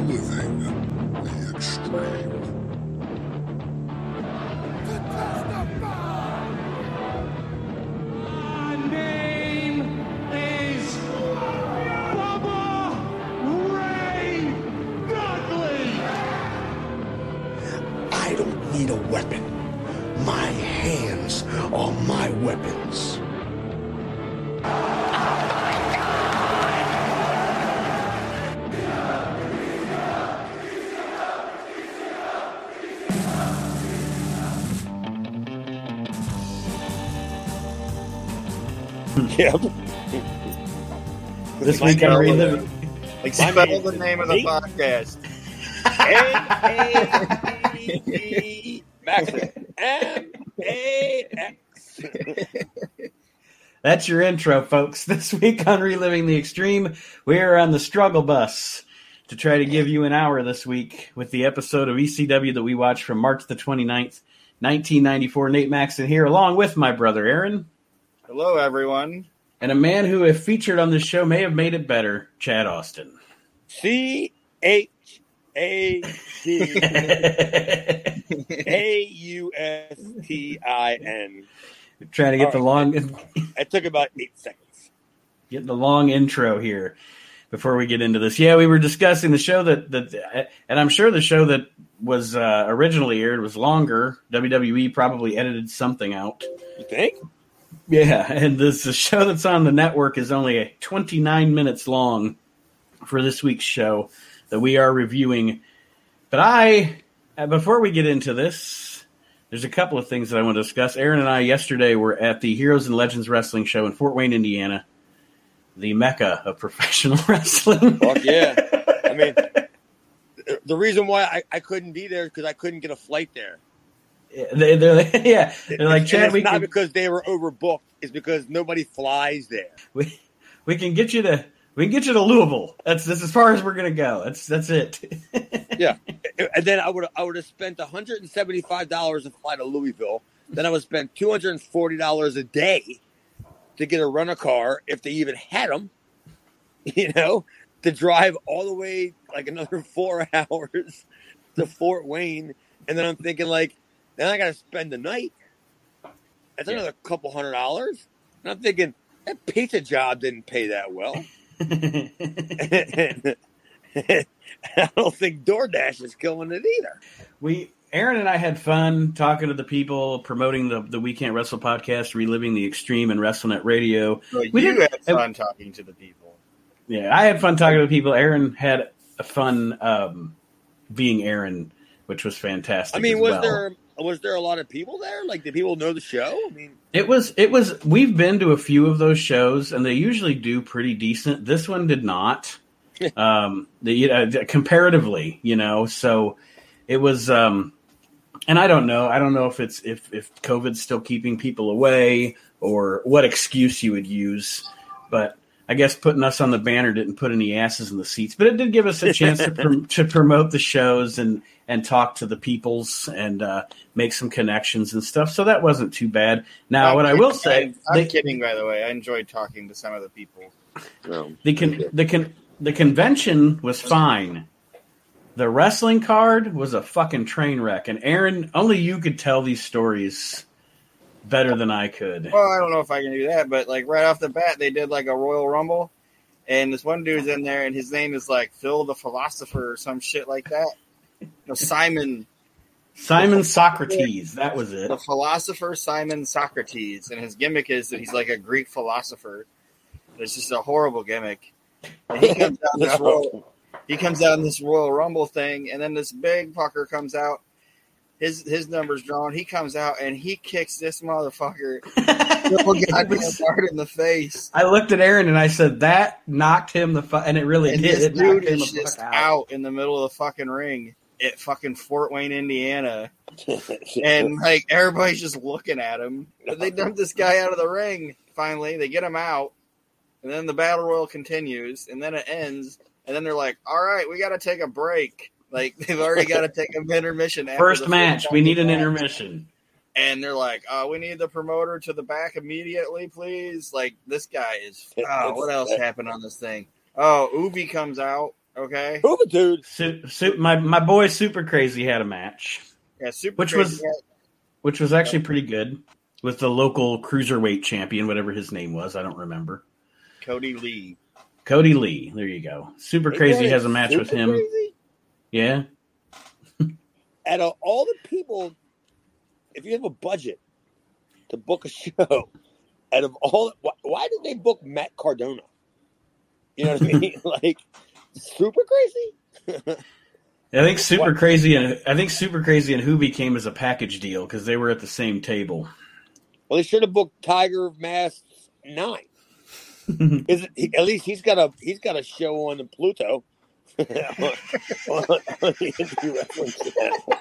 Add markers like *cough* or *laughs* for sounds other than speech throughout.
Reliving the extreme. *laughs* Yep. This Like week on spell uh, Reliving. the- Like My spell the name of the podcast. A-A-D-D, Max. M-A-X. *laughs* That's your intro, folks. This week on Reliving the Extreme, we're on the struggle bus to try to give you an hour this week with the episode of ECW that we watched from March the 29th, 1994. Nate Maxon here, along with my brother Aaron, Hello, everyone. and a man who, if featured on this show, may have made it better, Chad Austin. C H A D A U S T I N. *laughs* trying to get the long It took about eight seconds. Getting the long intro here before we get into this. Yeah, we were discussing the show that that, and I'm sure the show that was uh, originally aired was longer. WWE probably edited something out. You think? Yeah, and this the show that's on the network is only 29 minutes long for this week's show that we are reviewing. But I, uh, before we get into this, there's a couple of things that I want to discuss. Aaron and I yesterday were at the Heroes and Legends Wrestling Show in Fort Wayne, Indiana, the mecca of *laughs* professional wrestling. Fuck yeah. I mean, the reason why I, I couldn't be there because I couldn't get a flight there. They, they're like, *laughs* yeah, they're like Chad. it's We not can, because they were overbooked. It's because nobody flies there. we, we can get you to we can get you to Louisville. That's that's as far as we're gonna go. That's that's it. *laughs* Yeah, and then I would I would have spent one hundred and seventy five dollars to fly to Louisville. Then I would spend two hundred and forty dollars a day to get a rental car if they even had them. *laughs* You know, to drive all the way like another four hours to Fort Wayne, and then I'm thinking like, then I got to spend the night. That's Yeah. another couple hundred dollars. And I'm thinking that pizza job didn't pay that well. *laughs* *laughs* I don't think DoorDash is killing it either. we Aaron and I had fun talking to the people promoting the the We Can't Wrestle podcast, reliving the extreme and WrestleNet Radio. So We did- had fun talking to the people. Yeah, I had fun talking to the people. Aaron had a fun um, being Aaron, which was fantastic. I mean, as was well. there was there a lot of people there? Like, did people know the show? I mean, It was. It was. We've been to a few of those shows, and they usually do pretty decent. This one did not. *laughs* um, the you know, comparatively, you know, so it was. Um, and I don't know. I don't know if it's if if COVID's still keeping people away or what excuse you would use, but. I guess putting us on the banner didn't put any asses in the seats, but it did give us a chance to, prom- *laughs* to promote the shows and and talk to the peoples and uh, make some connections and stuff. So that wasn't too bad. Now, I'm what I will say, I'm, I'm they- kidding, by the way. I enjoyed talking to some of the people. the con- the con- the convention was fine. The wrestling card was a fucking train wreck, and Aaron, only you could tell these stories better than I could. Well, I don't know if I can do that, but like right off the bat, they did like a Royal Rumble, and this one dude's in there, and his name is like Phil the Philosopher or some shit like that. No, Simon, Simon Socrates, that was it. the philosopher Simon Socrates, and his gimmick is that he's like a Greek philosopher. It's just a horrible gimmick. And he comes *laughs* out this Royal, he comes out in this Royal Rumble thing, and then this big fucker comes out. His his number's drawn. He comes out and he kicks this motherfucker *laughs* goddamn hard in the face. I looked at Aaron and I said that knocked him the fuck, and it really And did. this It dude is just fuck out. in the middle of the fucking ring at fucking Fort Wayne, Indiana, and *laughs* like everybody's just looking at him. They dump this guy out of the ring. Finally, they get him out, and then the battle royal continues, and then it ends, and then they're like, "All right, we got to take a break." Like they've already got to *laughs* take an intermission. after First match, we need an match. intermission. and they're like, uh, "We need the promoter to the back immediately, please." Like this guy is. Oh, what else happened on this thing? Oh, Juvi comes out Okay, Move it, dude. Su- su- my my boy Super Crazy had a match, yeah, super. Which Crazy was- which was actually pretty good with the local cruiserweight champion, whatever his name was. I don't remember. Cody Lee. Cody Lee. There you go. Super Crazy has a match with him. Crazy? Yeah. *laughs* Out of all the people, if you have a budget to book a show, out of all, why, why did they book Matt Cardona? You know what I mean? *laughs* like, super crazy. I think Super Crazy and I think Super Crazy and Juvi came as a package deal because they were at the same table. Well, they should have booked Tiger Mask Nine. *laughs* Is it, at least he's got a he's got a show on the Pluto. on the indie wrestling channel.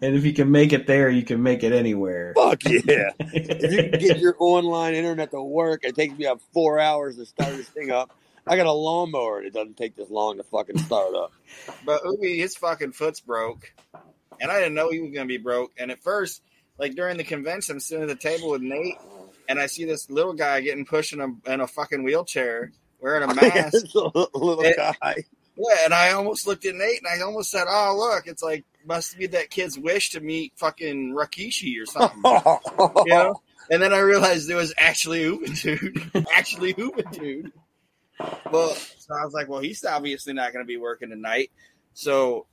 And if you can make it there, you can make it anywhere. Fuck yeah! *laughs* If you can get your online internet to work, it takes me about four hours to start this thing up. I got a lawnmower, and it doesn't take this long to fucking start up. But Juvi, his fucking foot's broke, and I didn't know he was gonna be broke. And at first, like during the convention, I'm sitting at the table with Nate, and I see this little guy getting pushed in a, in a fucking wheelchair, wearing a *laughs* mask. Little It- guy. Yeah, and I almost looked at Nate, and I almost said, "Oh, look, it's like must be that kid's wish to meet fucking Rikishi or *laughs* something." you know? And then I realized it was actually Juventud, *laughs* actually Juventud. Well, so I was like, well, he's obviously not going to be working tonight, so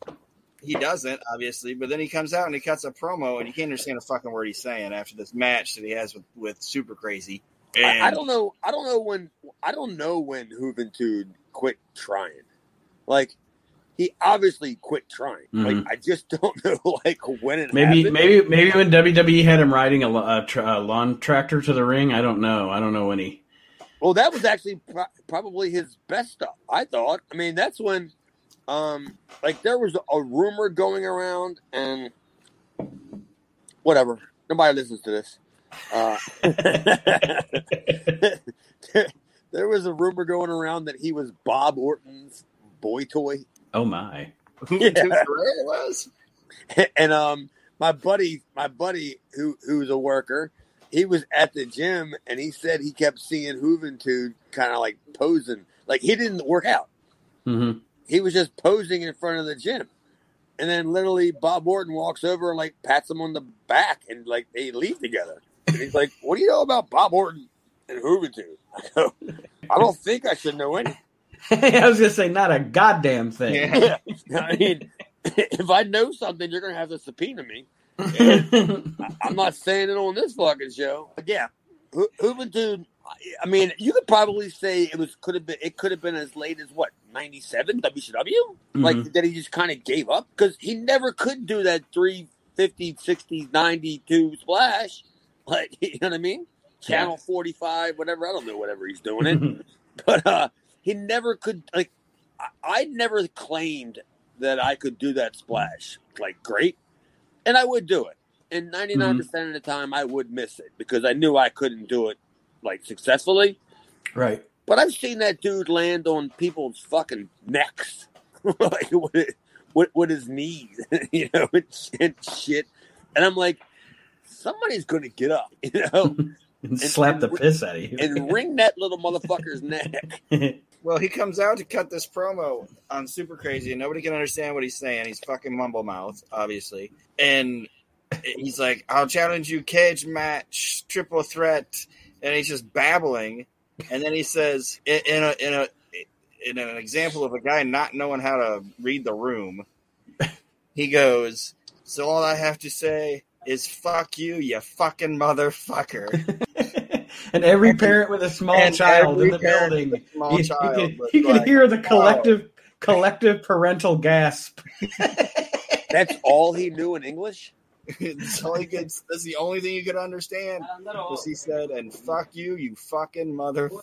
he doesn't obviously. But then he comes out and he cuts a promo, and you can't understand a fucking word he's saying after this match that he has with with Super Crazy. And I, I don't know. I don't know when. I don't know when Juventud quit trying. Like he obviously quit trying. Like Mhm. I just *laughs* don't know. Like when it Maybe happened. maybe maybe when WWE had him riding a, a, a lawn tractor to the ring. I don't know. I don't know when he. Well, that was actually pro- probably his best stuff. I thought. I mean, that's when, um, like there was a rumor going around, and whatever. Nobody listens to this. Uh, *laughs* there was a rumor going around that he was Bob Orton's boy toy. oh my. *laughs* Juventud Guerrero was. *laughs* and um my buddy my buddy who who's a worker he was at the gym and he said he kept seeing Juventud kind of like posing like he didn't work out hmm he was just posing in front of the gym and then literally Bob Orton walks over and like pats him on the back and like they leave together and he's like what do you know about Bob Orton and Juventud I go I don't think I should know anything *laughs* I was gonna say not a goddamn thing. Yeah. *laughs* I mean *laughs* if I know something you're gonna have to subpoena me I- I'm not saying it on this fucking show. But yeah, Ju- Juventud. I- I mean, you could probably say it was could have been it could have been as late as what '97 WCW. Like Mhm. that he just kind of gave up because he never could do that 350, 60, 92 splash. *laughs* Like you know what I mean? Channel 45, whatever. I don't know whatever he's doing it *laughs* but uh, he never could like I, I never claimed that I could do that splash like great, and I would do it. And ninety nine percent of the time, I would miss it because I knew I couldn't do it like successfully. right. But I've seen that dude land on people's fucking necks, *laughs* like with, with, with his knees, you know, and, and shit. And I'm like, somebody's gonna get up, *laughs* you know, *laughs* And slap the piss out of you. and wring that little motherfucker's neck. *laughs* Well, he comes out to cut this promo on Super Crazy, and nobody can understand what he's saying. He's fucking mumble mouth, obviously, and he's like, "I'll challenge you, cage match, triple threat," and he's just babbling, and then he says, in, in a in a in an example of a guy not knowing how to read the room, he goes, "So all I have to say is fuck you, you fucking motherfucker." *laughs* and every parent with a small And child in the building, with a you, you can, you can like, hear the "Oh." collective collective parental gasp. *laughs* *laughs* That's all he knew in English. that's all he could. That's the only thing you could understand. Was he said, "And fuck you, you fucking motherfucker."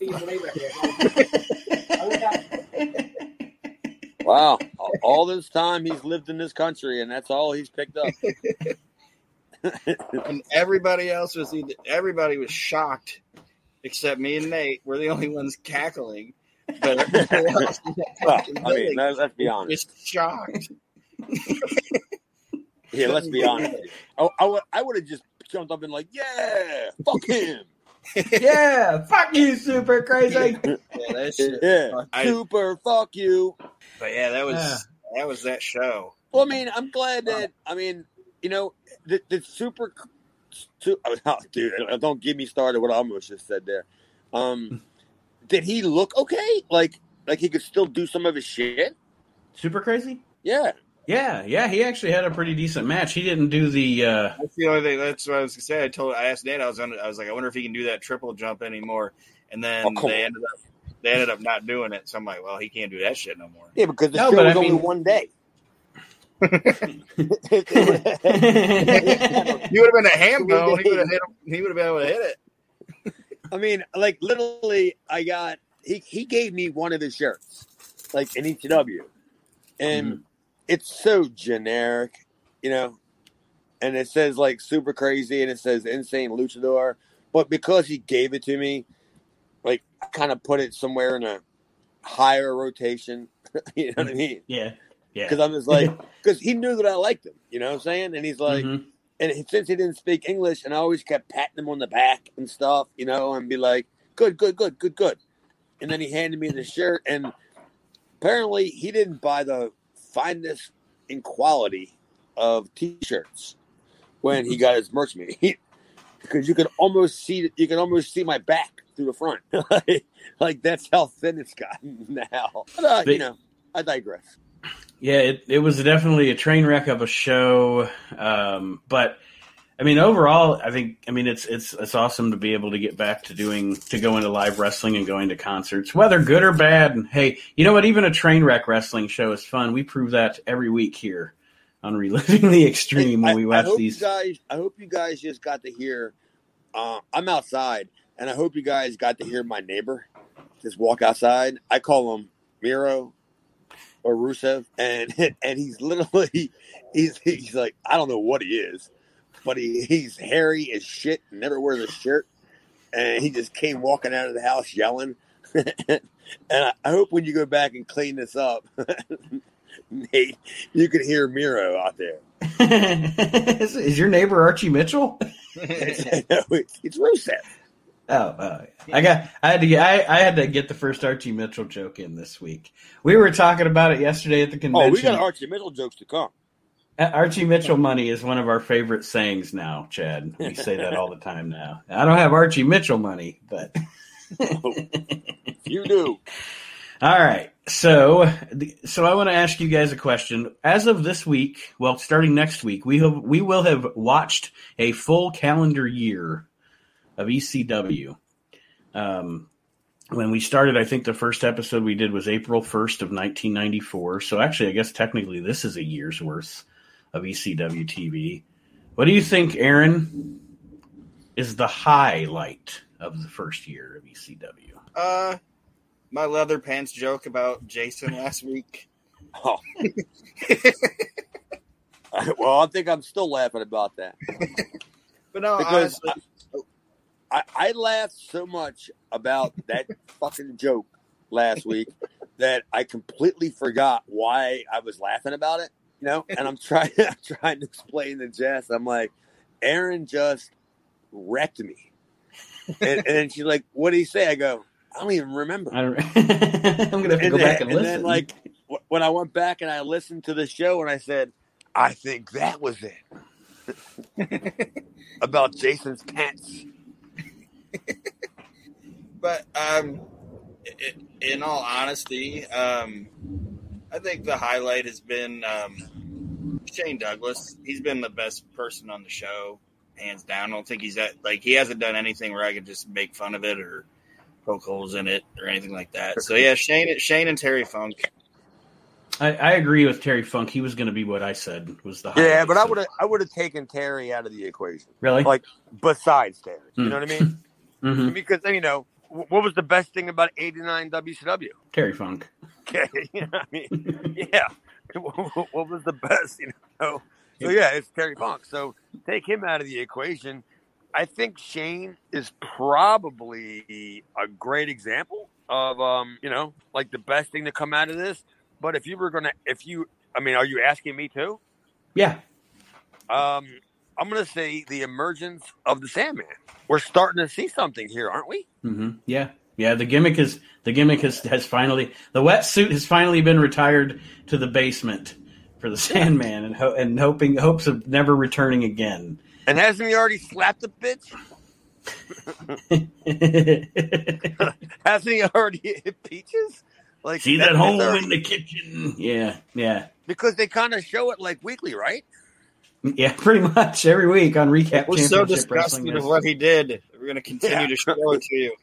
Wow. All this time he's lived in this country and that's all he's picked up. And everybody else was either, everybody was shocked, except me and Nate. We're the only ones cackling. But *laughs* else Well, I mean, building let's, let's be honest. was shocked. Yeah, let's be honest. I, I, would, I would have just jumped up and like, yeah, fuck him. *laughs* yeah, fuck you, super crazy. Yeah. Yeah, I- super. Fuck you. But yeah, that was Yeah. that was that show. Well, I mean, I'm glad that. I mean, you know, the, the super. Su- *laughs* oh, dude, don't get me started. What I almost just said there. Um, *laughs* did he look okay? Like, like he could still do some of his shit? Super crazy. Yeah. Yeah, yeah, he actually had a pretty decent match. He didn't do the. uh That's the only thing. That's what I was gonna say. I told, I asked Nate. I was, on, I was like, I wonder if he can do that triple jump anymore. And then Oh, come they on. ended up, they ended up not doing it. So I'm like, well, he can't do that shit no more. Yeah, because the No, show was I only mean- one day. He would have been a ham bone. He would have hit him. He would have been able to hit it. I mean, like literally, I got he he gave me one of his shirts, like an ECW, and mm-hmm. it's so generic, you know, and it says like super crazy, and it says insane luchador, but because he gave it to me, like I kind of put it somewhere in a higher rotation, *laughs* you know what I mean? yeah, yeah. Because I'm just like, *laughs* because he knew that I liked him, you know what I'm saying? And he's like, Mhm. and since he didn't speak English, and I always kept patting him on the back and stuff, you know, and be like, "Good, good, good, good, good." And then he handed me the shirt, and apparently he didn't buy the finest in quality of T-shirts when he got his merch me, because *laughs* you can almost see you can almost see my back through the front, like, *laughs* like that's how thin it's gotten now. But, uh, you know, I digress. Yeah, it, it was definitely a train wreck of a show. Um, but I mean, overall, I think I mean it's it's it's awesome to be able to get back to doing to go into live wrestling and going to concerts, whether good or bad. And hey, you know what? even a train wreck wrestling show is fun. We prove that every week here on reliving the extreme when I, we watch these. Guys, I hope you guys just got to hear. Uh, I'm outside, and I hope you guys got to hear my neighbor just walk outside. I call him Miro or Rusev, and *laughs* and he's literally he's he's like I don't know what he is, but he, he's hairy as shit, never wears a shirt, and he just came walking out of the house yelling. *laughs* and I, I hope when you go back and clean this up, *laughs* Nate, you can hear Miro out there. is, is your neighbor Archie Mitchell? it's, it's Rusev. Oh, oh, I got. I had to get. I, I had to get the first Archie Mitchell joke in this week. We were talking about it yesterday at the convention. Oh, we got Archie Mitchell jokes to come. Uh, Archie Mitchell money is one of our favorite sayings now, Chad. We say that all the time now. I don't have Archie Mitchell money, but You do. all right. So, so I want to ask you guys a question. As of this week, well, starting next week, we have we will have watched a full calendar year of ECW. Um, when we started, I think the first episode we did was April 1st of 1994. So actually, I guess technically this is a year's worth of ECW TV. What do you think, Aaron, is the highlight of the first year of ECW? Uh, my leather pants joke about Jason last week. *laughs* Oh. *laughs* well, I think I'm still laughing about that *laughs* But no, because honestly, I, I, I laughed so much about that *laughs* fucking joke last week that I completely forgot why I was laughing about it. You know, and I'm trying *laughs* I'm trying to explain to Jess. I'm like, Aaron just wrecked me, and, and then she's like, "What did he say?" I go, "I don't even remember." I don't, *laughs* I'm gonna have to and go then, back and, and listen. then like wh- when I went back and I listened to the show and I said, I think that was it about Jason's pants. *laughs* but um, i in all honesty, um, I think the highlight has been um, Shane Douglas. He's been the best person on the show, hands down. I don't think he's at like he hasn't done anything where I could just make fun of it or poke holes in it or anything like that. So yeah, Shane, Shane and Terry Funk. I, I agree with Terry Funk. He was going to be what I said was the Yeah, highlight, but I would have I would have taken Terry out of the equation. really. Like besides Terry, you Hmm. know what I mean? *laughs* hmm Because you know what was the best thing about '89 WCW? Terry Funk. *laughs* Okay, you know I mean? *laughs* Yeah, *laughs* what was the best? You know, so yeah, it's Terry Funk. So take him out of the equation. I think Shane is probably a great example of um, you know, like the best thing to come out of this. But if you were gonna, if you, I mean, are you asking me too? Yeah. Um, I'm gonna say the emergence of the Sandman. We're starting to see something here, aren't we? hmm Yeah. Yeah, the gimmick is the gimmick has, has finally the wetsuit has finally been retired to the basement for the Sandman and ho- and hoping hopes of never returning again. And hasn't he already slapped the bitch? *laughs* *laughs* Hasn't he already hit peaches? Like She's at home already- in the kitchen. Yeah, yeah, because they kind of show it like weekly, right? Yeah. *laughs* Pretty much every week on recap. It was so Championship disgusting Wrestling, of what he did. We're going to continue Yeah. to show it to you.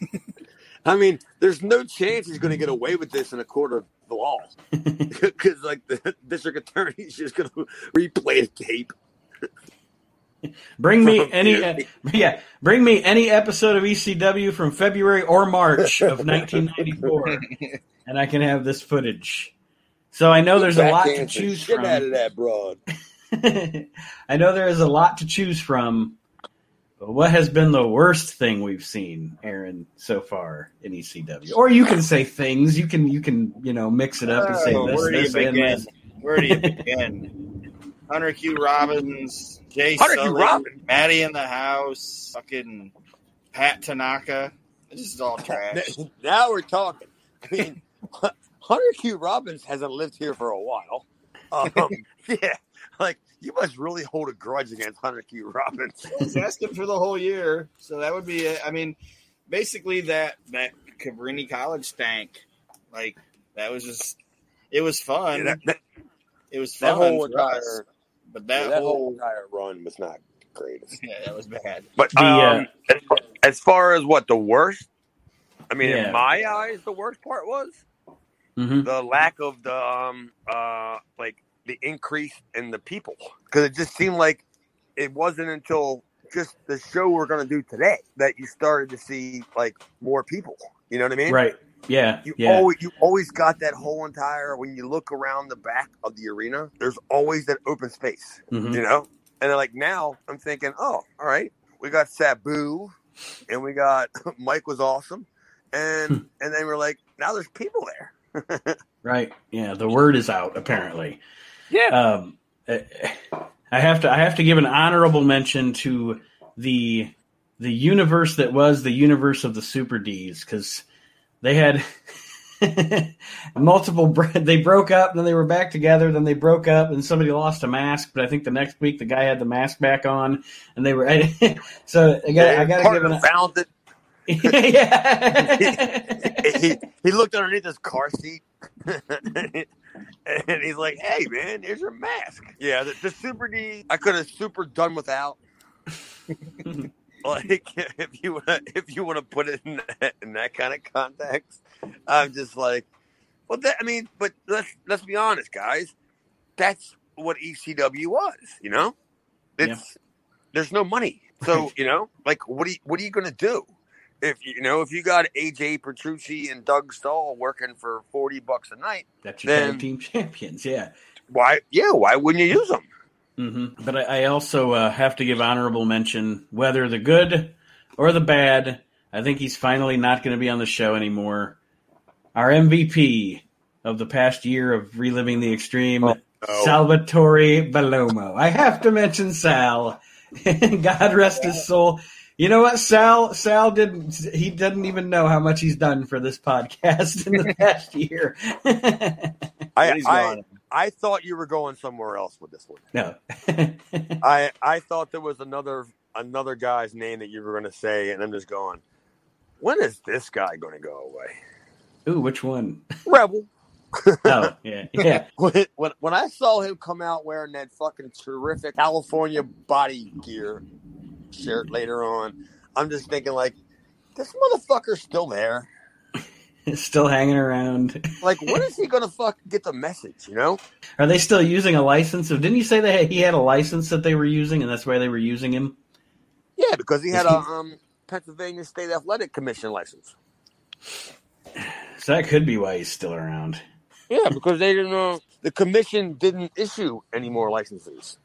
*laughs* *laughs* I mean, there's no chance he's going to get away with this in a court of law because, like, the district attorney's just going to replay the tape. Bring me any, uh, yeah, bring me any episode of ECW from February or March of 1994, and I can have this footage. So I know there's a lot to Backhands the choose shit out of that broad. *laughs* I know there is a lot to choose from. But what has been the worst thing we've seen, Aaron, so far in ECW? Or you can say things. You can you can you know mix it up and say Oh, this, where do you this, and begin? this. Where do you *laughs* begin? Hunter Q. Robbins, Jay Hunter Q. Sully, Robbins? Maddie in the house, fucking Pat Tanaka. This is all *laughs* trash. now we're talking. I mean, Hunter Q. Robbins hasn't lived here for a while. Um, yeah, *laughs* like you must really hold a grudge against Hunter Q. Robbins. He's asking for the whole year, so that would be it. I mean, basically that that Cabrini College stank. Like that was just it was fun. Yeah, that, that, it was that fun whole for us, but that, that, that whole whole entire run was not great. *laughs* yeah, that was bad. But The, uh, um, as, far, as far as what the worst, I mean, Yeah. in my eyes, the worst part was Mhm. the lack of the um uh like the increase in the people because it just seemed like it wasn't until just the show we're gonna do today that you started to see like more people. You know what I mean? Right. Yeah. You Yeah. always you always got that whole entire when you look around the back of the arena, there's always that open space. Mhm. You know? And then like now I'm thinking, oh, all right, we got Sabu and we got *laughs* Mike was awesome. And and then we're like, now there's people there. *laughs* Right. Yeah. The word is out apparently. Yeah. Um, I have to I have to give an honorable mention to the the universe that was the universe of the Super D's because they had *laughs* multiple they broke up then they were back together then they broke up and somebody lost a mask but I think the next week the guy had the mask back on and they were *laughs* so I got I got to give partner an found it. *laughs* yeah he, he looked underneath his car seat *laughs* and he's like, "Hey, man, here's your mask." Yeah, the, the Super D, I could have super done without. *laughs* like, *laughs* if you wanna, if you want to put it in that, in that kind of context, I'm just like, well, that, I mean, but let's let's be honest, guys. That's what ECW was, you know. It's there's no money, so you know, like, what are you, what are you gonna do? If you know if you got AJ Petrucci and Doug Stahl working for forty bucks a night, that's your Then- team *laughs* champions yeah why? Yeah, why wouldn't you use them? hmm But I, I also uh, have to give honorable mention, whether the good or the bad. I think he's finally not going to be on the show anymore. Our MVP of the past year of reliving the extreme, no. Salvatore Bellomo. I have to mention Sal. *laughs* God rest his soul. You know what, Sal? Sal didn't. He doesn't even know how much he's done for this podcast in the *laughs* past year. I I. I thought you were going somewhere else with this one. no. *laughs* I I thought there was another another guy's name that you were going to say, and I'm just going. When is this guy going to go away? Ooh, which one? Rebel. *laughs* Oh, yeah, yeah. When, when when I saw him come out wearing that fucking terrific California body gear shirt later on, I'm just thinking like, this motherfucker's still there. *laughs* Still hanging around. Like, when is he *laughs* gonna fuck get the message? You know? Are they still using a license? Didn't you say that he had a license that they were using, and that's why they were using him? Yeah, because he had a um, Pennsylvania State Athletic Commission license. *sighs* So that could be why he's still around. Yeah, because they didn't know the commission didn't issue any more licenses.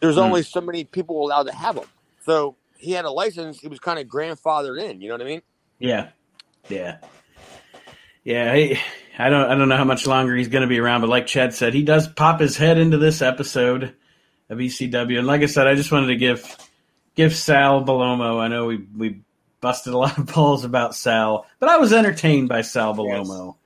There's Hmm. only so many people allowed to have them. So he had a license. He was kind of grandfathered in. You know what I mean? Yeah, yeah, yeah. I, I don't, I don't know how much longer he's going to be around, but like Chad said, he does pop his head into this episode of ECW, and like I said, I just wanted to give give Sal Bellomo. I know we we busted a lot of balls about Sal, but I was entertained by Sal Bellomo.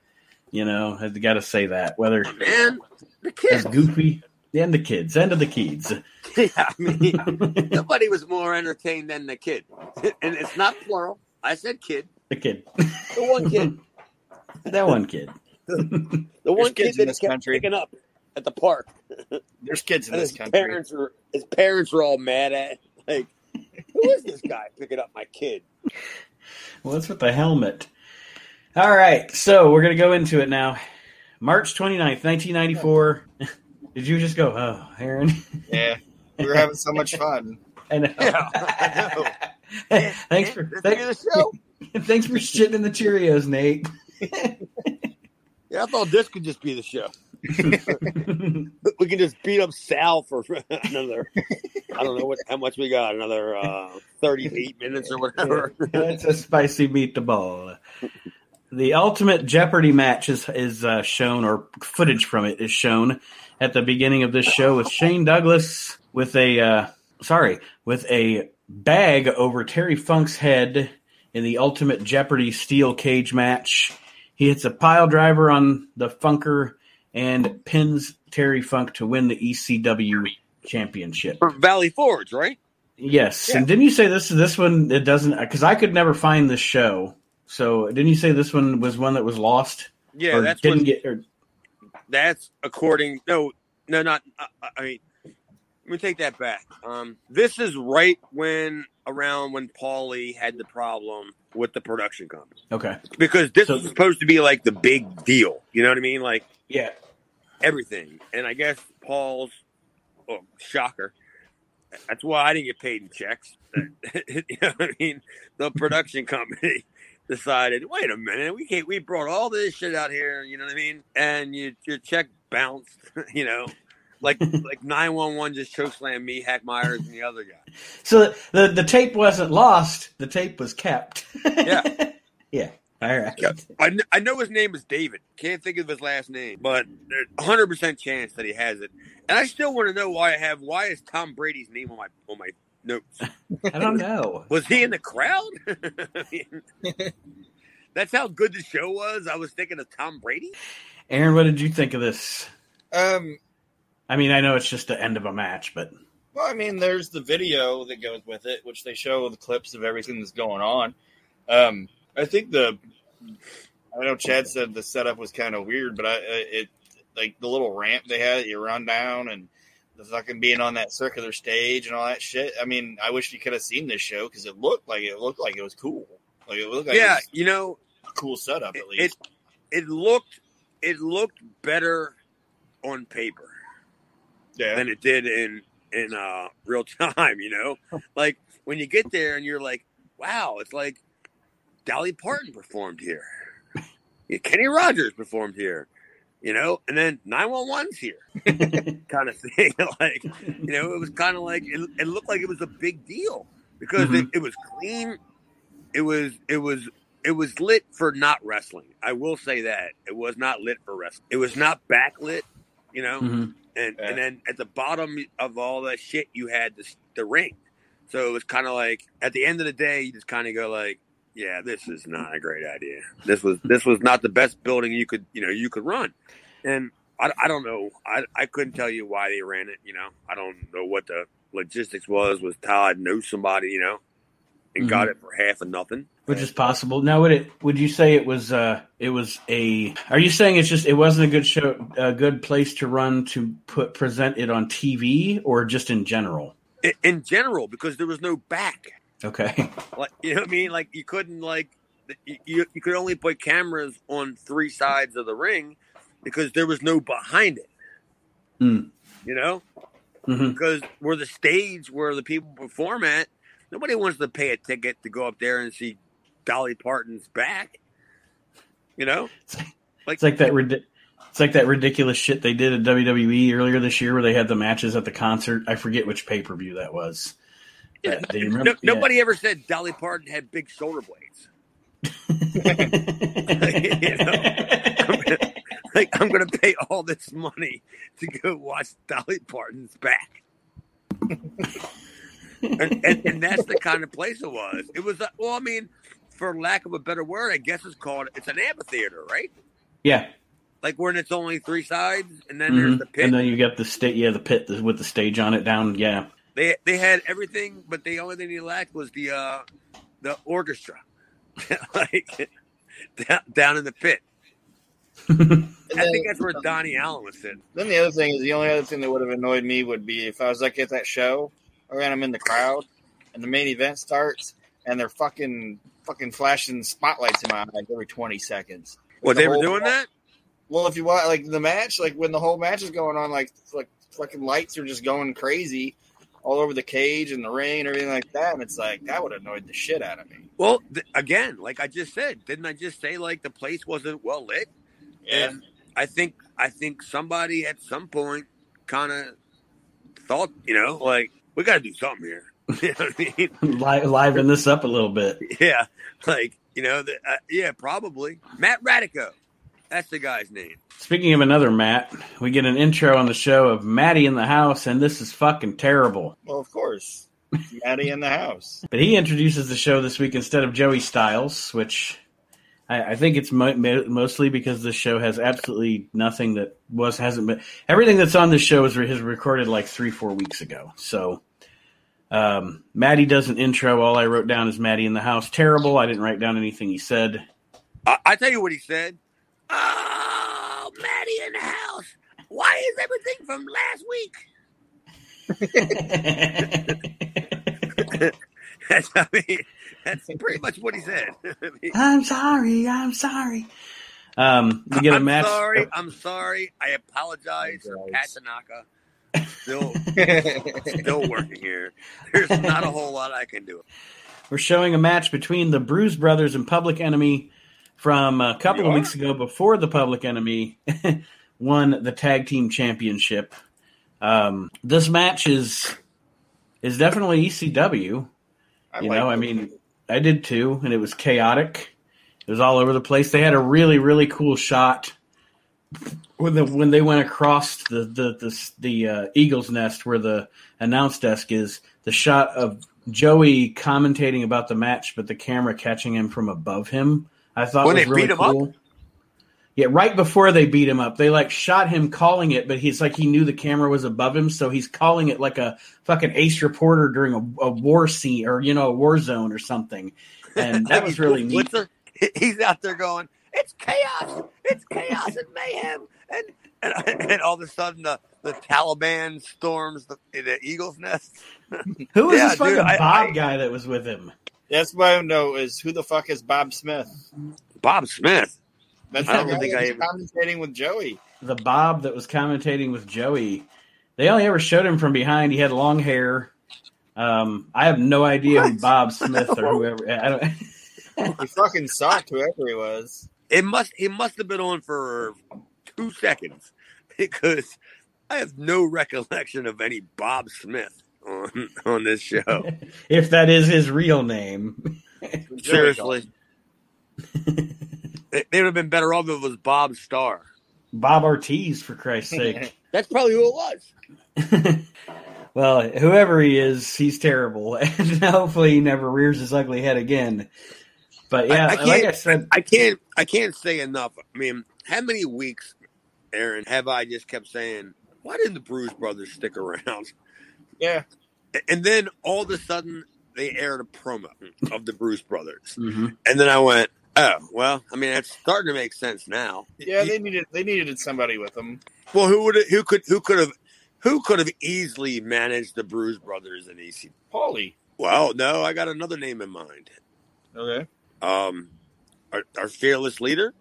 You know, I got to say that. Whether Man, the as kids. goofy and the kids, and of the kids. *laughs* yeah, I mean, *laughs* nobody was more entertained than the kid. *laughs* And it's not plural. I said kid. the kid, The one kid. that one kid. The one kid in that this kept country. picking up at the park. There's kids in And this his country. parents were his parents were all mad at like who is this guy picking up my kid? Well, that's with the helmet. All right, so we're going to go into it now. March 29th, 1994. Did you just go, oh, Aaron? *laughs* Yeah, we were having so much fun. I know. Yeah, *laughs* I know. *laughs* thanks for This thanks, the show. thanks for shitting in the Cheerios, Nate. Yeah, I thought this could just be the show. We can just beat up Sal for another. I don't know what how much we got. Another uh, thirty-eight minutes or whatever. That's a spicy meatball. The Ultimate Jeopardy match is is uh, shown, or footage from it is shown at the beginning of this show with Shane Douglas with a uh, sorry with a bag over Terry Funk's head in the Ultimate Jeopardy steel cage match. He hits a pile driver on the Funker and pins Terry Funk to win the ECW championship. From Valley Forge, right? Yes, and didn't you say this this one? It doesn't because I could never find this show. So didn't you say this one was one that was lost? Yeah, or that's didn't what, get. Or, that's according. No, no, not. I, I mean, let me take that back. Um, this is right when around when Paulie had the problem with the production company okay, because this So- was supposed to be like the big deal. You know what I mean? Like yeah, everything. And I guess Paul's oh, shocker. That's why I didn't get paid in checks. *laughs* you know what I mean? The production company decided, wait a minute, we can't. We brought all this shit out here. You know what I mean? And you, your check bounced. *laughs* You know, like *laughs* like nine one one just chokeslammed me, Hack Myers, and the other guy. so the the tape wasn't lost. The tape was kept. Yeah. *laughs* yeah. All right. Yeah. I, kn- I know his name is David. Can't think of his last name, but there's hundred percent chance that he has it. And I still want to know why I have why is Tom Brady's name on my on my notes? *laughs* I don't know. Was he in the crowd? *laughs* I mean, *laughs* that's how good the show was. I was thinking of Tom Brady. Aaron, what did you think of this? Um, I mean, I know it's just the end of a match, but well, I mean, there's the video that goes with it, which they show the clips of everything that's going on. Um, I think the, I know Chad said the setup was kind of weird, but I it like the little ramp they had that you run down and the fucking being on that circular stage and all that shit. I mean, I wish you could have seen this show because it looked like it looked like it was cool. Like it looked like yeah, it was you know, a cool setup it, at least. it it looked it looked better on paper. yeah, than it did in in uh, real *laughs* time. You know, like when you get there and you're like, wow, it's like Dolly Parton performed here, Kenny Rogers performed here. You know, and then 911's here, *laughs* kind of thing. *laughs* like, you know, it was kind of like it, it looked like it was a big deal because it, it was clean. It was it was it was lit for not wrestling. I will say that it was not lit for wrestling. It was not backlit. You know, Mhm. and Yeah. and then at the bottom of all that shit, you had the the ring. So it was kind of like at the end of the day, you just kind of go like, yeah, this is not a great idea. This was this was not the best building you could you know you could run, and I, I don't know. I I couldn't tell you why they ran it. You know, I don't know what the logistics was. Was Todd know somebody? You know, and got it for half of nothing. which is possible. Now, would it? Would you say it was? Uh, it was a. Are you saying it's just it wasn't a good show, a good place to run to put present it on TV, or just in general? In, in general, because there was no back. Okay. *laughs* like you know what I mean? Like you couldn't like you, you could only put cameras on three sides of the ring because there was no behind it. Hmm. You know, hmm because where the stage where the people perform at, nobody wants to pay a ticket to go up there and see Dolly Parton's back. You know, It's like that. Rid- it's like that ridiculous shit they did at WWE earlier this year, where they had the matches at the concert. I forget which pay per view that was. Do remember? no, nobody ever said Dolly Parton had big shoulder blades. *laughs* *laughs* You know? like I'm going to pay all this money to go watch Dolly Parton's back. and, and, and that's the kind of place it was. It was, well, I mean, for lack of a better word, I guess it's called, it's an amphitheater, right? yeah. Like when it's only three sides and then there's Mhm. the pit. And then you get the state, yeah, the pit with the stage on it down. Yeah. They they had everything, but the only thing they lacked was the uh the orchestra, *laughs* like down, down in the pit. I then- think that's where Donnie Allen was sitting. Then the other thing is the only other thing that would have annoyed me would be if I was like at that show or and I'm in the crowd and the main event starts and they're fucking fucking flashing spotlights in my eyes every 20 seconds. What The they were doing that? Well, if you watch like the match, like when the whole match is going on, like like fucking lights are just going crazy all over the cage and the ring and everything like that, and it's like that would have annoyed the shit out of me. Well, th- again, like I just said, didn't I just say like the place wasn't well lit? And I think I think somebody at some point kind of thought, you know, like we got to do something here. *laughs* you know I mean? Li- liven this up a little bit. Yeah, like you know, the, uh, yeah, probably Matt Radico. That's the guy's name. Speaking of another Matt, we get an intro on the show of Maddie in the house, and this is fucking terrible. Well, of course, Maddie in the house. *laughs* But he introduces the show this week instead of Joey Styles, which I, I think it's mo- mo- mostly because this show has absolutely nothing that was hasn't been everything that's on this show is re- has recorded like three four weeks ago. So um, Maddie does an intro. All I wrote down is Maddie in the house. Terrible. I didn't write down anything he said. I, I tell you what he said. Oh, Maddie in the house. Why is everything from last week? *laughs* That's, I mean, that's pretty much what he said. *laughs* I mean, I'm sorry. I'm sorry. Um, we get a I'm match. sorry. I'm sorry. I apologize for Pat Tanaka. Still, still working here. There's not a whole lot I can do. We're showing a match between the Bruise Brothers and Public Enemy from a couple of are? weeks ago before the Public Enemy *laughs* won the tag team championship. Um, this match is is definitely ECW. I you like know, I mean, I did too, and it was chaotic. It was all over the place. They had a really, really cool shot when the when they went across the the the, the uh, Eagles nest where the announce desk is. The shot of Joey commentating about the match, but the camera catching him from above him. I thought When was they really beat him up? cool. Yeah, right before they beat him up, they like shot him calling it, but he's like he knew the camera was above him, so he's calling it like a fucking ace reporter during a, a war scene or you know a war zone or something, and that *laughs* was really neat. Blitzer, He's out there going, "It's chaos! It's chaos and mayhem!" And and, and all of a sudden, the, the Taliban storms the, the Eagles' nest. Who was Yeah, this fucking dude, I- Bob I- guy that was with him? That's what I don't know is who the fuck is Bob Smith? Bob Smith. That's I don't the guy think I that's even- commentating with Joey. The Bob that was commentating with Joey. They only ever showed him from behind. He had long hair. Um, I have no idea who Bob Smith or *laughs* whoever. I don't. He fucking sucked, whoever he was. It must he must have been on for two seconds *laughs* because I have no recollection of any Bob Smith on on this show. *laughs* if that is his real name. Seriously. *laughs* They they would have been better off if it was Bob Starr. Bob Ortiz, for Christ's sake. *laughs* That's probably who it was. well, whoever he is, he's terrible, and hopefully he never rears his ugly head again. But yeah, I- I like I said, I can't I can't say enough. I mean, how many weeks, Aaron, have I just kept saying, why didn't the Bruise Brothers stick around? Yeah. And then all of a sudden they aired a promo of the Bruise Brothers. Mhm. And then I went, Oh, well, I mean it's starting to make sense now. Yeah, they needed they needed somebody with them. Well who would who could who could have who could have easily managed the Bruise Brothers in EC? Paulie. Well, no, I got another name in mind. Okay. um, our, our fearless leader,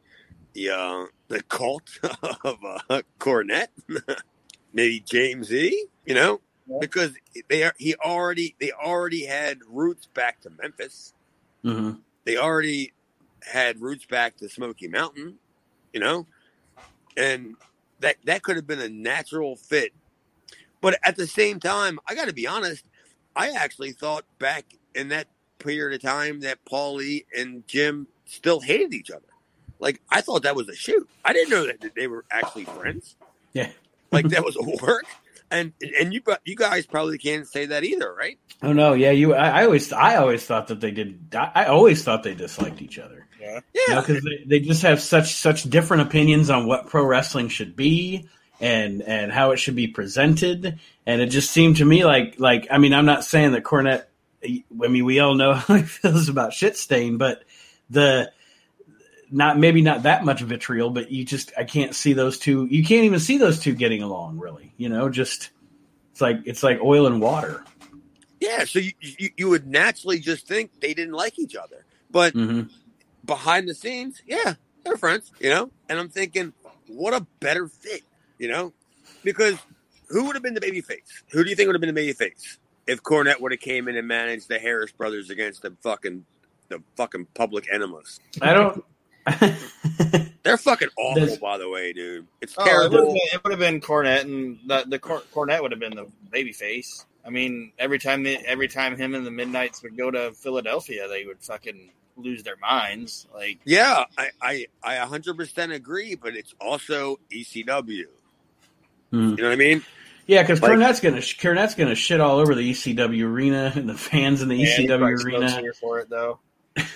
the uh, the cult *laughs* of uh, Cornette, *laughs* maybe James E. You know. Because they are he already they already had roots back to Memphis. Mhm. They already had roots back to Smoky Mountain. You know, and that that could have been a natural fit. But at the same time, I got to be honest. I actually thought back in that period of time that Paulie and Jim still hated each other. Like I thought that was a shoot. I didn't know that they were actually friends. Yeah. Like *laughs* that was a work. And and you you guys probably can't say that either, right? Oh no, yeah, you. I, I always, I always thought that they did. I, I always thought they disliked each other. Yeah. Yeah, because they, they just have such such different opinions on what pro wrestling should be and and how it should be presented. And it just seemed to me like like I mean I'm not saying that Cornette. I mean we all know *laughs* how he feels about shit stain, but the not maybe not that much vitriol, but you just I can't see those two. You can't even see those two getting along really. You know, just it's like it's like oil and water. yeah. So you, you you would naturally just think they didn't like each other, but hmm behind the scenes, yeah, they're friends, you know. And I'm thinking, what a better fit, you know, because who would have been the baby face? Who do you think would have been the baby face if Cornette would have came in and managed the Harris brothers against the fucking the fucking public enemas? I don't. *laughs* Theyr fucking awful, There's- by the way, dude. It's Oh, it would have terrible. been, it would have been Cornette, and the the Cor- Cornette would have been the baby face. I mean, every time they, every time him and the Midnight's would go to Philadelphia, they would fucking lose their minds. Like, yeah, I, I I 100% agree, but it's also ECW. Hmm. You know what I mean? Yeah, because Like- Cornette's gonna Cornette's gonna shit all over the ECW arena and the fans in the yeah, ECW arena. for it though.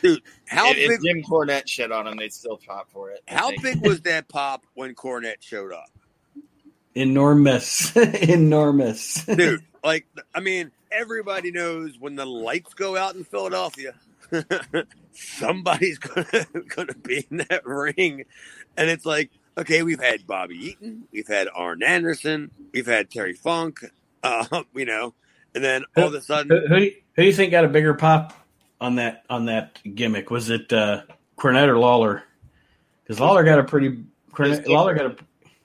Dude, *laughs* how if, if big Jim Cornette shit on him, they'd still pop for it. I how think. big was that pop when Cornette showed up? Enormous, *laughs* enormous. dude. Like, I mean, everybody knows when the lights go out in Philadelphia, *laughs* somebody's gonna gonna be in that ring, and it's like, okay, we've had Bobby Eaton, we've had Arn Anderson, we've had Terry Funk, uh, you know, and then all of a sudden, who, do you, who do you think got a bigger pop on that on that gimmick? Was it uh, Cornette or Lawler? Because Lawler got a pretty Cornette, Lawler got a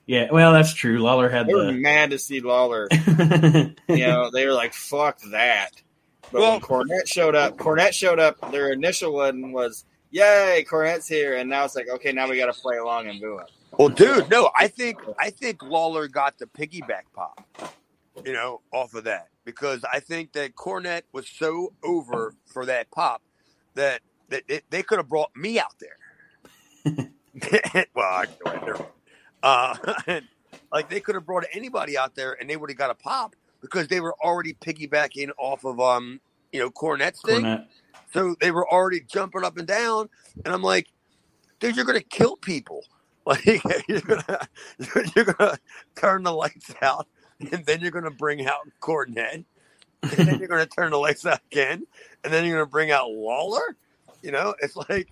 yeah. Well, that's true. Lawler had They were the mad to see Lawler. *laughs* You know, they were like, "Fuck that." But Well- when Cornette showed up, Cornette showed up. Their initial one was, "Yay, Cornette's here!" And now it's like, "Okay, now we got to play along and boo him." well, dude, no, I think I think Lawler got the piggyback pop, you know, off of that because I think that Cornette was so over for that pop that that they, they could have brought me out there. *laughs* well, I, never. Uh, *laughs* and, like they could have brought anybody out there and they would have got a pop because they were already piggybacking off of um you know Cornette's thing. Cornette. So they were already jumping up and down, and I'm like, dude, you're gonna kill people. *laughs* Like you're gonna you're gonna turn the lights out, *laughs* and then you're gonna bring out Cornette, and then you're gonna turn the lights out again, and then you're gonna bring out Lawler. You know, it's like,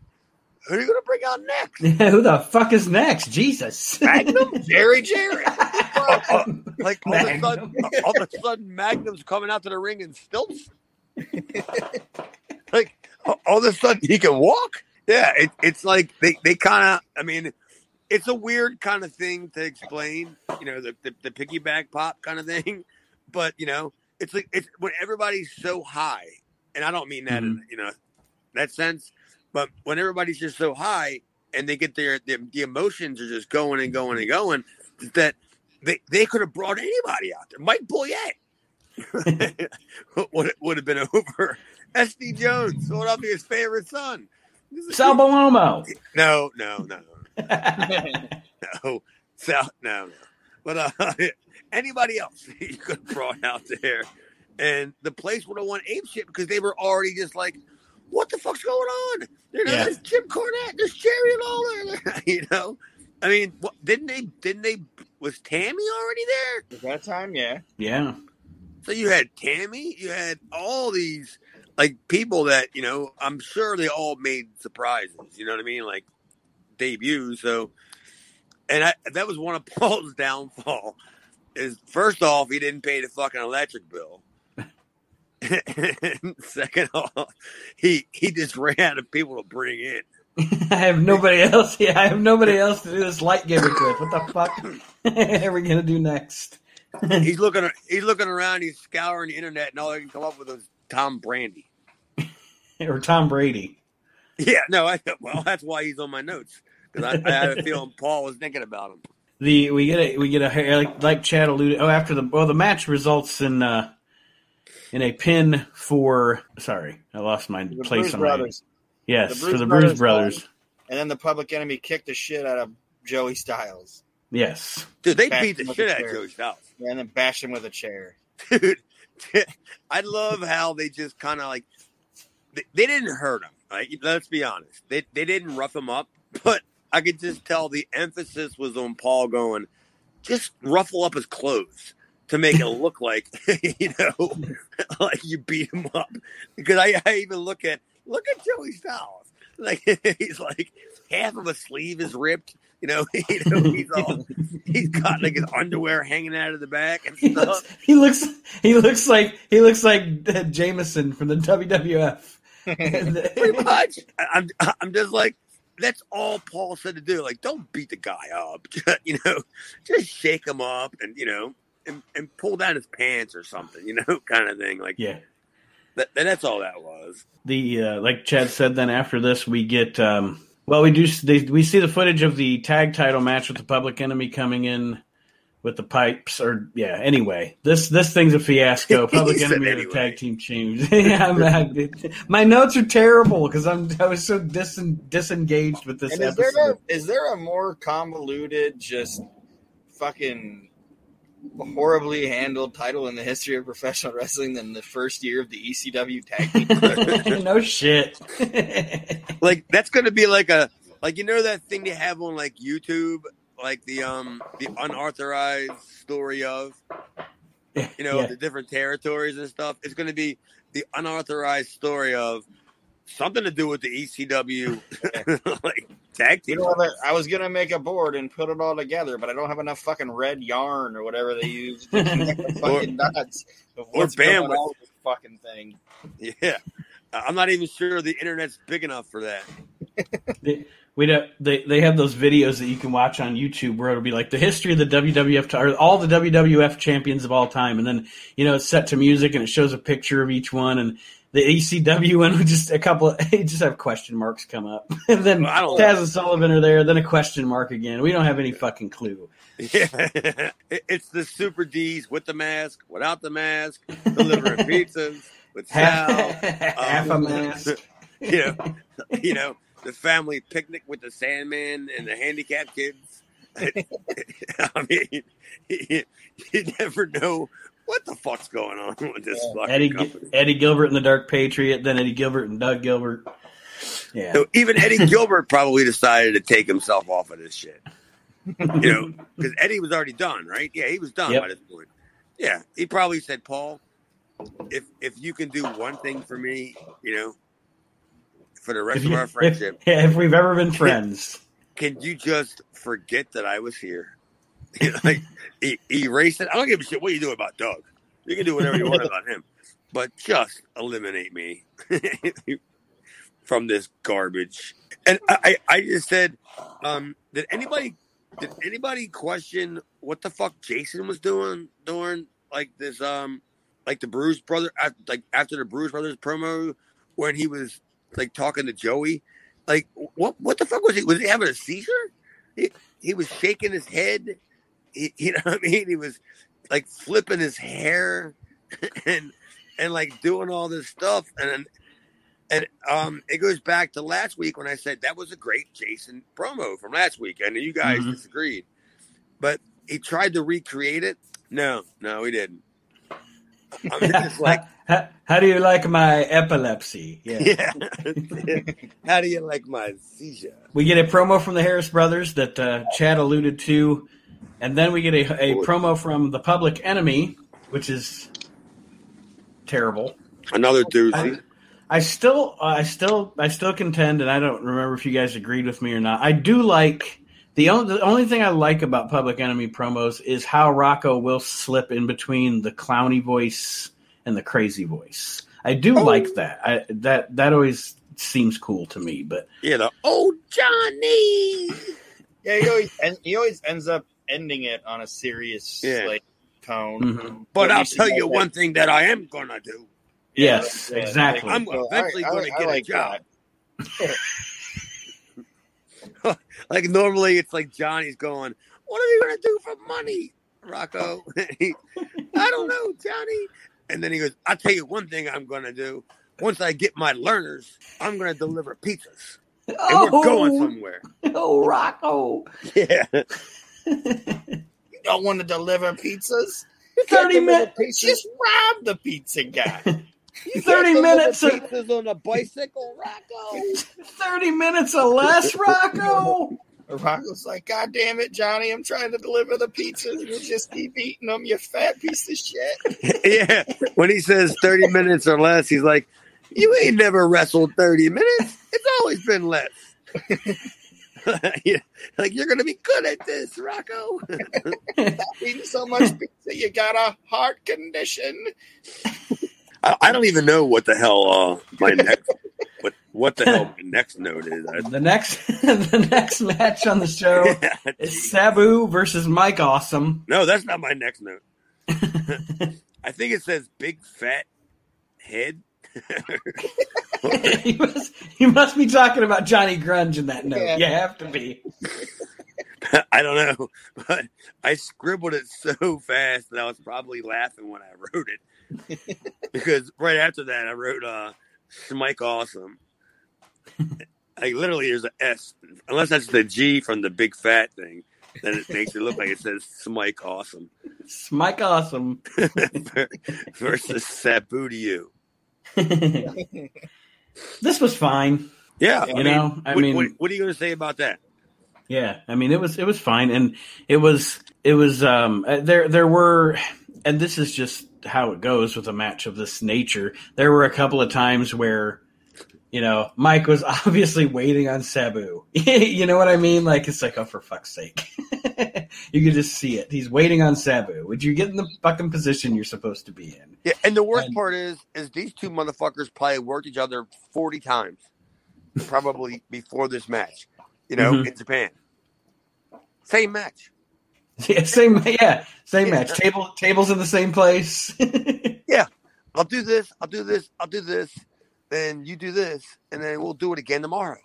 who are you gonna bring out next? Yeah, *laughs* who the fuck is next? Jesus. Magnum? Jerry Jarrett. *laughs* Uh, like all of a sudden, uh, all of a sudden, Magnum's coming out to the ring in stilts. like all of a sudden, he can walk. Yeah, it, it's like they, they kind of. I mean, it's a weird kind of thing to explain. You know, the, the the piggyback pop kind of *laughs* thing. But you know, it's like it's when everybody's so high, and I don't mean that in mm-hmm. you know that sense, but when everybody's just so high and they get their, their the emotions are just going and going and going that they they could have brought anybody out there. Mike Boyette would would have been over. *laughs* SD Jones, Philadelphia's favorite son. Sal Bellomo. *laughs* No, no, no, *laughs* *laughs* no, Sal, no, no. But uh, *laughs* anybody else you could have brought out there, and the place would have won ape shit because they were already just like, "What the fuck's going on?" You know, Yeah. there's Jim Cornette, there's Jerry Lawler. you know, I mean, what, didn't they? Didn't they? Was Tammy already there? At that time, yeah. yeah. So you had Tammy, you had all these like people that you know. I'm sure they all made surprises. You know what I mean? Like debuts. So, and I, that was one of *laughs* Paul's downfall. Is first off, he didn't pay the fucking electric bill. and *laughs* second off, he he just ran out of people to bring in. *laughs* I have nobody else. Yeah, I have nobody else to do this light gimmick with. What the fuck are we gonna do next? He's looking he's looking around, he's scouring the internet, and all he can come up with is Tom Brandy. or Tom Brady? Yeah, no, I well, that's why he's on my notes because I, I had a feeling Paul was thinking about him. The we get a we get a like like Chad alluded. Oh, after the well, the match results in uh in a pin for. Sorry, I lost my The place Bruise on my. Brothers. Yes, The for Bruise the Brothers Bruise Brothers. And then the Public Enemy kicked the shit out of Joey Styles. Yes. Dude, they Back beat the shit out of. Joey Styles. and then bash him with a chair. Dude, *laughs* I love how they just kind of like they, they didn't hurt him. Right? Let's be honest. They they didn't rough him up, *laughs* but I could just tell the emphasis was on Paul going, just ruffle up his clothes to make it look like *laughs* you know, *laughs* like you beat him up. Because I, I even look at look at Joey Styles, like *laughs* he's like half of a sleeve is ripped. You know, you know he's all he's got like his underwear hanging out of the back and He stuff. looks, he looks he looks like he looks like Jameson from the WWF. pretty much. I'm I'm just like that's all Paul said to do. Like, don't beat the guy up. *laughs* you know, just shake him up and you know, and, and pull down his pants or something. You know, *laughs* kind of thing. Like yeah. that, that's all that was. The uh, like Chad said. Then after this, we get um, well, we do they, we see the footage of the tag title match with the Public Enemy coming in with the pipes. Or yeah, anyway, this this thing's a fiasco. *laughs* He Public said Enemy and anyway. the tag team change. *laughs* yeah, I'm, my notes are terrible because I'm I was so dis- disengaged with this And is there episode. a, is there a more convoluted, just fucking horribly handled title in the history of professional wrestling than the first year of the ECW tag team? *laughs* no shit. Like that's gonna be like a like you know that thing they have on like YouTube, like the um the unauthorized story of *laughs* you know Yeah. the different territories and stuff. It's gonna be the unauthorized story of something to do with the ECW *laughs* *laughs* like tag You know, I was gonna make a board and put it all together, but I don't have enough fucking red yarn or whatever they use to the fucking dots of or what's going on with this fucking thing. Yeah. I'm not even sure the internet's big enough for that. They, we don't, they they have those videos that you can watch on YouTube where it'll be like the history of the WWF or all the WWF champions of all time, and then you know it's set to music and it shows a picture of each one, and the ECW *laughs* one with just a couple, *laughs* of, just have question marks come up, *laughs* and then don't- Taz and Sullivan are there, then a question mark again. We don't have any fucking clue. Yeah. It's the super D's with the mask, without the mask, delivering pizzas with Half, Sal. half a um, mask. you know, you know, the family picnic with the Sandman and the handicapped kids. *laughs* I mean, you, you never know what the fuck's going on with this fucking Eddie company. Eddie Gilbert and the Dark Patriot, then Eddie Gilbert and Doug Gilbert. Yeah, So even Eddie *laughs* Gilbert probably decided to take himself off of this shit. You know, *laughs* because Eddie was already done, right? Yeah, he was done Yep. by this point. Yeah, he probably said, "Paul, if if you can do one thing for me, you know, for the rest if, of our friendship, *laughs* if we've ever been friends, *laughs* can you just forget that I was here? *laughs* like e- erase it. I don't give a shit what you do about Doug. You can do whatever you want about him, but just eliminate me from this garbage. And I, I I just said, um, did anybody did anybody question what the fuck Jason was doing during like this um like the Bruise brother like after the Bruise Brothers promo when he was like talking to Joey? Like what what the fuck was he was he having a seizure? He he was shaking his head. He, *laughs* you know what I mean? He was like flipping his hair *laughs* and and like doing all this stuff and and um it goes back to last week when I said that was a great Jason promo from last week and you guys Mhm. disagreed. But he tried to recreate it. No, no, he didn't. I mean, it's like how, how do you like my epilepsy? Yeah. *laughs* yeah. *laughs* How do you like my seizure? We get a promo from the Harris brothers that uh, Chad alluded to, and then we get a, a promo from the Public Enemy, which is terrible. Another doozy. I still, I still, I still contend, and I don't remember if you guys agreed with me or not. I do like the only the only thing I like about Public Enemy promos is how Rocco will slip in between the clowny voice and the crazy voice. I do like that. I, that that always seems cool to me. But Yeah, the oh Johnny. *laughs* Yeah, he always and he always ends up ending it on a serious Yeah. like tone. Mhm. But I'll tell know you that- one thing that I am gonna do. yes, Yeah, exactly. I'm eventually I- I- gonna I get like a job. *laughs* that. *laughs* Like normally it's like Johnny's going, What are you gonna do for money, Rocco? *laughs* He- I don't know, Johnny. And then he goes, I'll tell you one thing I'm gonna do. Once I get my learners, I'm gonna deliver pizzas. And we're oh. going somewhere. *laughs* oh, Rocco. Yeah. You don't want to deliver pizzas. 30 minutes. Just rob the pizza guy. You 30 minutes of- pizzas on a bicycle, Rocco. 30 minutes or less, Rocco. Rocco's like, God damn it, Johnny, I'm trying to deliver the pizzas. You just keep eating them, you fat piece of shit. *laughs* yeah. When he says 30 minutes or less, he's like, You ain't never wrestled 30 minutes. It's always been less. *laughs* Yeah, like you're gonna be good at this, Rocco. *laughs* Eating so much pizza, you got a heart condition. I, I don't even know what the hell uh, my *laughs* next what what the hell my next note is. I, The next *laughs* the next match on the show *laughs* is Sabu versus Mike Awesome. no, that's not my next note. I think it says big fat head. you, must, you must be talking about Johnny Grunge in that note. Yeah. You have to be. *laughs* I don't know, but I scribbled it so fast that I was probably laughing when I *laughs* wrote it. because right after that, I wrote uh, Smike Awesome. *laughs* like literally, there's an S, unless that's the G from the big fat thing. Then it makes it look like it says Smike Awesome Smike Awesome. versus Sabu to you. this was fine. Yeah, You know, I what, mean- what, what are you going to say about that? Yeah, I mean it was it was fine, and it was it was um uh, there there were, and this is just how it goes with a match of this nature. There were a couple of times where, you know, Mike was *laughs* obviously waiting on Sabu. *laughs* you know what I mean? Like it's like oh for fuck's sake, *laughs* you could just see it. He's waiting on Sabu. Would you get in the fucking position you're supposed to be in? Yeah, and the worst And- part is, is these two motherfuckers probably worked each other forty times, probably before this match. You know, Mhm. in Japan, same match. *laughs* Yeah, same yeah, same match. Table tables in the same place. *laughs* Yeah, I'll do this. I'll do this. I'll do this. Then you do this, and then we'll do it again tomorrow.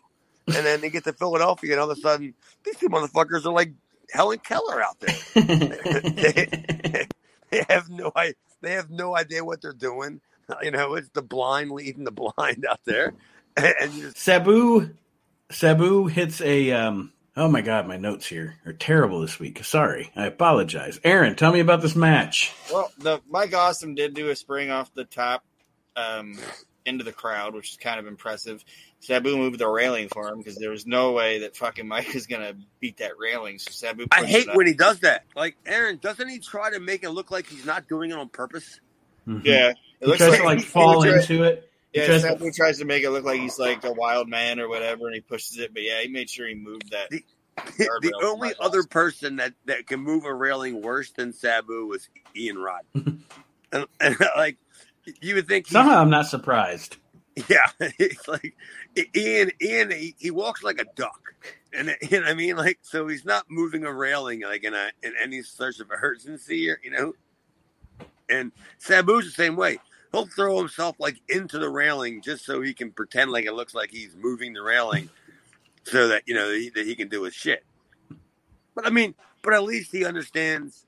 And then they get to Philadelphia, and all of a sudden, these two motherfuckers are like Helen Keller out there. *laughs* they have no i- they have no idea what they're doing. You know, it's the blind leading the blind out there, and just Sabu Sabu hits a um oh my god, my notes here are terrible this week. Sorry. I apologize. Aaron, tell me about this match. Well, the Mike Awesome did do a spring off the top um, into the crowd, which is kind of impressive. Sabu moved the railing for him because there was no way that fucking Mike *laughs* is gonna beat that railing. So Sabu, I hate when he does that. Like Aaron, doesn't he try to make it look like he's not doing it on purpose? Mhm. yeah, it He looks tries like, to like fall into it. He Yeah, tries to- Sabu tries to make it look like he's like a wild man or whatever, and he pushes it. But yeah, he made sure he moved that. The- *laughs* the only other Awesome. person that, that can move a railing worse than Sabu was Ian Rod. *laughs* and, and, like you would think, Somehow I'm not surprised. yeah, *laughs* it's like Ian. Ian, he, he walks like a duck, and you know what I mean. Like so, he's not moving a railing like in a in any search of urgency, or you know. And Sabu's the same way. He'll throw himself like into the railing just so he can pretend like it looks like he's moving the railing, so that you know that he, that he can do his shit. But I mean, but at least he understands.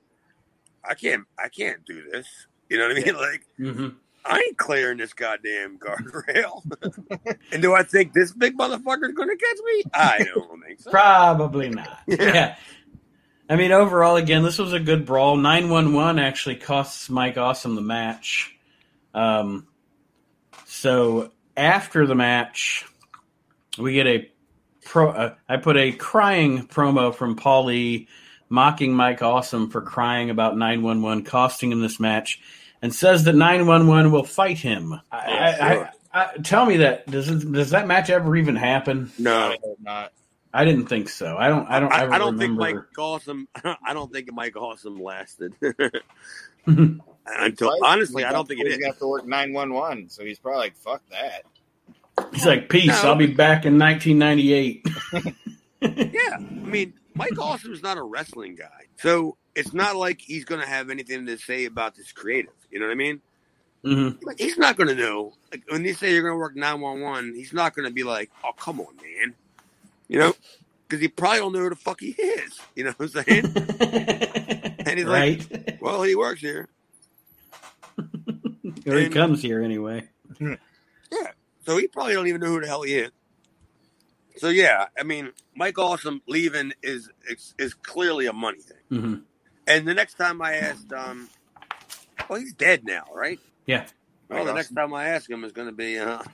I can't. I can't do this. You know what I mean? *laughs* Like hmm I ain't clearing this goddamn guardrail. *laughs* and do I think this big motherfucker's gonna catch me? I don't think so. Probably not. *laughs* Yeah. yeah. I mean, overall, again, this was a good brawl. 911 actually costs Mike Awesome the match. Um, so after the match, we get a pro. Uh, I put a crying promo from Paulie mocking Mike Awesome for crying about 911 costing him this match and says that 911 will fight him. I, Yeah, I. I, I, tell me that does it, does that match ever even happen? No, I not. I didn't think so. I don't. I don't. I, ever I don't think remember. Mike Awesome. *laughs* I don't think Mike Awesome lasted *laughs* *laughs* until Mike- honestly. I don't think it he's is. gonna have to work nine one one. So he's probably like, "Fuck that." He's like, peace. No. I'll be back in 1998. *laughs* Yeah, I mean, Mike Awesome's not a wrestling guy, so it's not like he's gonna have anything to say about this creative. You know what I mean? hmm Like, he's not gonna know. Like when they say you're gonna work nine one one, he's not gonna be like, "Oh, come on, man," you know, because he probably don't know who the fuck he is. You know what I'm saying? *laughs* and he's right. well, he works here, *laughs* or he comes here anyway. Yeah. So he probably don't even know who the hell he is. So yeah, I mean, Mike Awesome leaving is is, is clearly a money thing. hmm And the next time I asked, um, well, he's dead now, right? Yeah. Well, the Mike next time I ask him is going to be, uh, *laughs*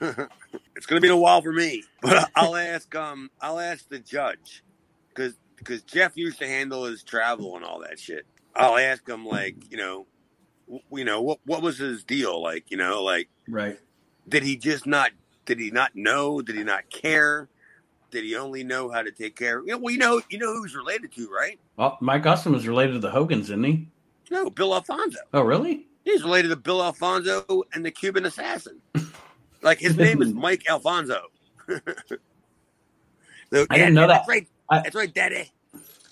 it's going to be a while for me. But I'll ask, um, I'll ask the judge because because Jeff used to handle his travel and all that shit. I'll ask him like, you know, w- you know what what was his deal like? You know, like Right. did he just not did he not know? Did he not care? Did he only know how to take care? You know, well, you know, you know who he's related to, right? Well, Mike Awesome was related to the Hogans, isn't he? No, Bill Alfonso. Oh, really? He's related to Bill Alfonso and the Cuban assassin. *laughs* Like his name is Mike Alfonso. *laughs* So, I didn't know that. That's right. I- that's right, Daddy.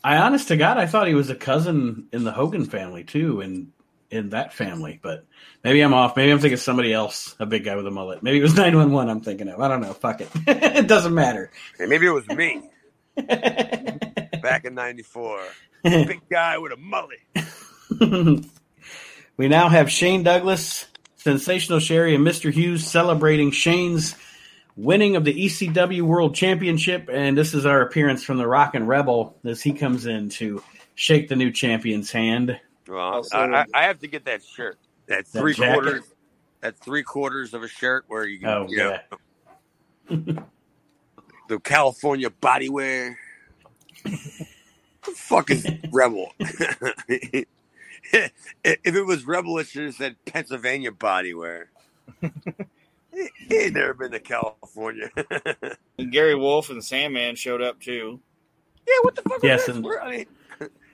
I honest to God, I thought he was a cousin in the Hogan family too, in in that family. But maybe I'm off. Maybe I'm thinking somebody else, a big guy with a mullet. Maybe it was *laughs* nine one one. I'm thinking of. I don't know. Fuck it. *laughs* it doesn't matter. And maybe it was me *laughs* back in '94. Big guy with a mullet. we now have Shane Douglas, Sensational Sherry, and Mr. Hughes celebrating Shane's winning of the ECW World Championship. And this is our appearance from the Rock and Rebel as he comes in to shake the new champion's hand. Well, Also- I, I, I have to get that shirt. That That three jacket? quarters. That three quarters of a shirt where you can, Oh, you know, *laughs* the California body wear. the fuck is Rebel? *laughs* if it was Rebel, it should have said Pennsylvania bodywear. he *laughs* ain't never been to California. And Gary Wolf and Sandman showed up too. Yeah, what the fuck? Yes, Yes, and- I mean,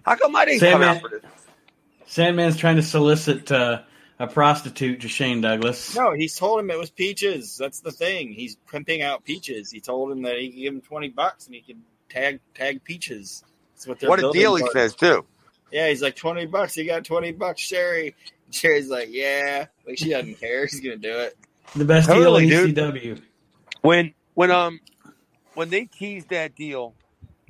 how come I didn't Sandman- come out for this? Sandman's trying to solicit uh, a prostitute to Shane Douglas. No, he's told him it was Peaches. That's the thing. He's pimping out Peaches. He told him that he could give him twenty bucks and he could tag tag Peaches. That's what they're What a deal he for. says too. Yeah, he's like twenty bucks. He got twenty bucks, Sherry. *laughs* Sherry's like, yeah, like she doesn't care. She's gonna do it. The best Totally, deal in dude. ECW. when when um when they teased that deal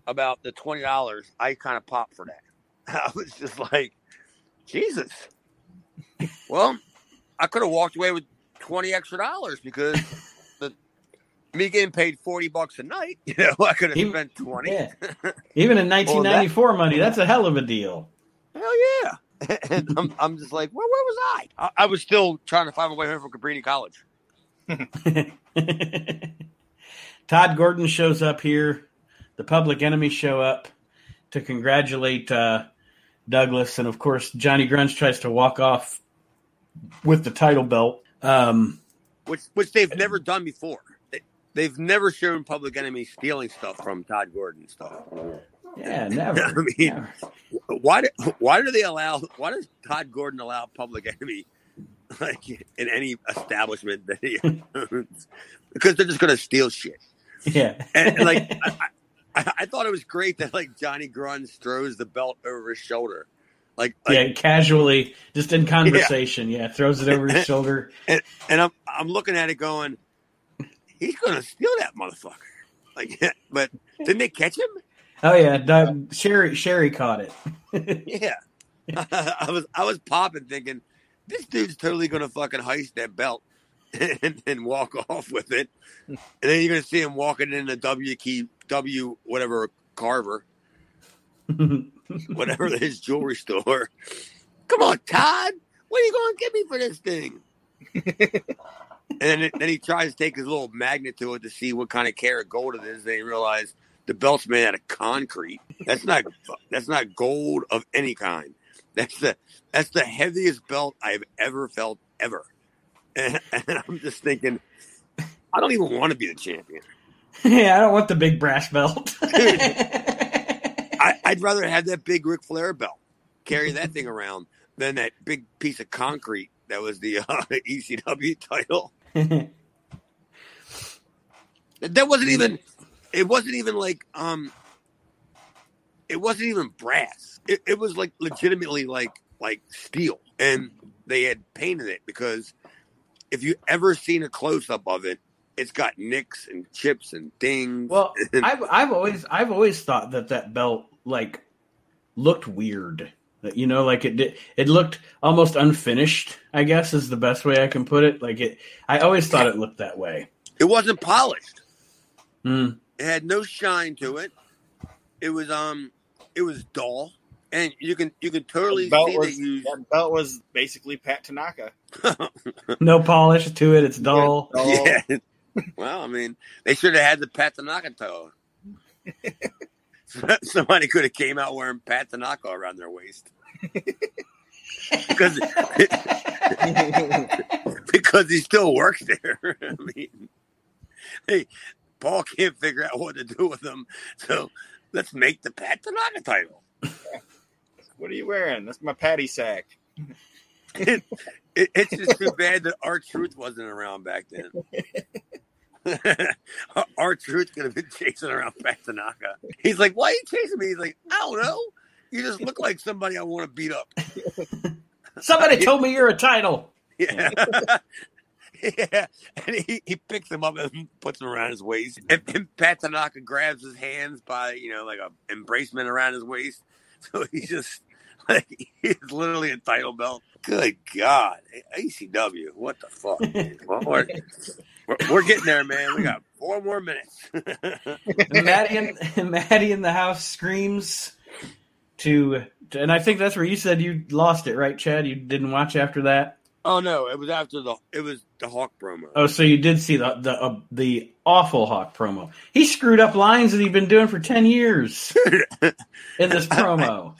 about the twenty dollars, I kind of popped for that. *laughs* I was just like, Jesus. Well, I could have walked away with twenty extra dollars because *laughs* the me getting paid forty bucks a night. *laughs* You know, I could have He- spent twenty. Yeah. *laughs* Even in 1994 money, that's a hell of a deal. Hell yeah. and I'm, I'm just like, where, where was I? I? I was still trying to find my way home from Cabrini College. Todd Gordon shows up here. The Public Enemy show up to congratulate uh, Douglas, and of course Johnny Grunge tries to walk off with the title belt. Um, which which they've never done before. They, they've never shown Public Enemy stealing stuff from Todd Gordon stuff. yeah, *laughs* never. I mean, never. Why do why do they allow? Why does Todd Gordon allow Public Enemy *laughs* like in any establishment that he *laughs* owns? Because they're just going to steal shit. Yeah, And, and, like I, I, *laughs* I thought it was great that like Johnny Grunge throws the belt over his shoulder. Like, like yeah, casually, just in *laughs* conversation. Yeah, throws it over his shoulder. and, and I'm I'm looking at it going, he's going to steal that motherfucker. *laughs* Like, but didn't they catch him? Oh yeah, Sherry Sherry caught it. Yeah. I was I was popping thinking this dude's totally gonna fucking heist that belt *laughs* and, and walk off with it. And then you're gonna see him walking in a W key W whatever Carver, whatever *laughs* his jewelry store. Come on, Todd. What are you gonna give me for this thing? and then, then he tries to take his little magnet to it to see what kind of carat gold it is. Then he realizes the belt's made out of concrete. That's not that's not gold of any kind. That's the that's the heaviest belt I've ever felt ever. And, *laughs* and I'm just thinking, I don't even want to be the champion. *laughs* yeah, I don't want the big brass belt. *laughs* I, I'd rather have that big Ric Flair belt, carry that thing around, than that big piece of concrete that was the uh, ECW title. That wasn't even. It wasn't even like um. It wasn't even brass. It, it was like legitimately like like steel, and they had painted it because if you ever seen a close up of it, it's got nicks and chips and dings. well, *laughs* I've I've always I've always thought that that belt like looked weird. You know, like it did, it looked almost unfinished. I guess is the best way I can put it. Like it, I always thought it looked that way. it wasn't polished. Mm. It had no shine to it. It was um, it was dull, and you can you can totally belt see was, that you. that belt was basically Pat Tanaka. *laughs* No polish to it. It's dull. Dull. Yeah. well, I mean, they should have had the Pat Tanaka toe. *laughs* *laughs* Somebody could have came out wearing Pat Tanaka around their waist. because because he still works there. I mean, hey, Paul can't figure out what to do with him, so let's make the Pat Tanaka title. What are you wearing? That's my patty sack. *laughs* It, it, it's just too bad that R-Truth wasn't around back then. *laughs* *laughs* R-Truth could have been chasing around Pat Tanaka. He's like, "Why are you chasing me?" He's like, "I don't know. You just look like somebody I want to beat up." Somebody told me you're a title. Yeah. yeah. And he, he picks him up and puts him around his waist. And, and Pat Tanaka grabs his hands by, you know, like a embracement around his waist. *laughs* So he's just like *laughs* he's literally a title belt. Good God. ACW. What the fuck? *laughs* Well, we're, we're, getting there, man. We got four more minutes. Maddie in, Maddie in the house screams to, and I think that's where you said you lost it, right, Chad? You didn't watch after that. oh no, it was after the it was the Hawk promo. Oh, so you did see the the uh, the awful Hawk promo. He screwed up lines that he'd been doing for ten years *laughs* in this promo.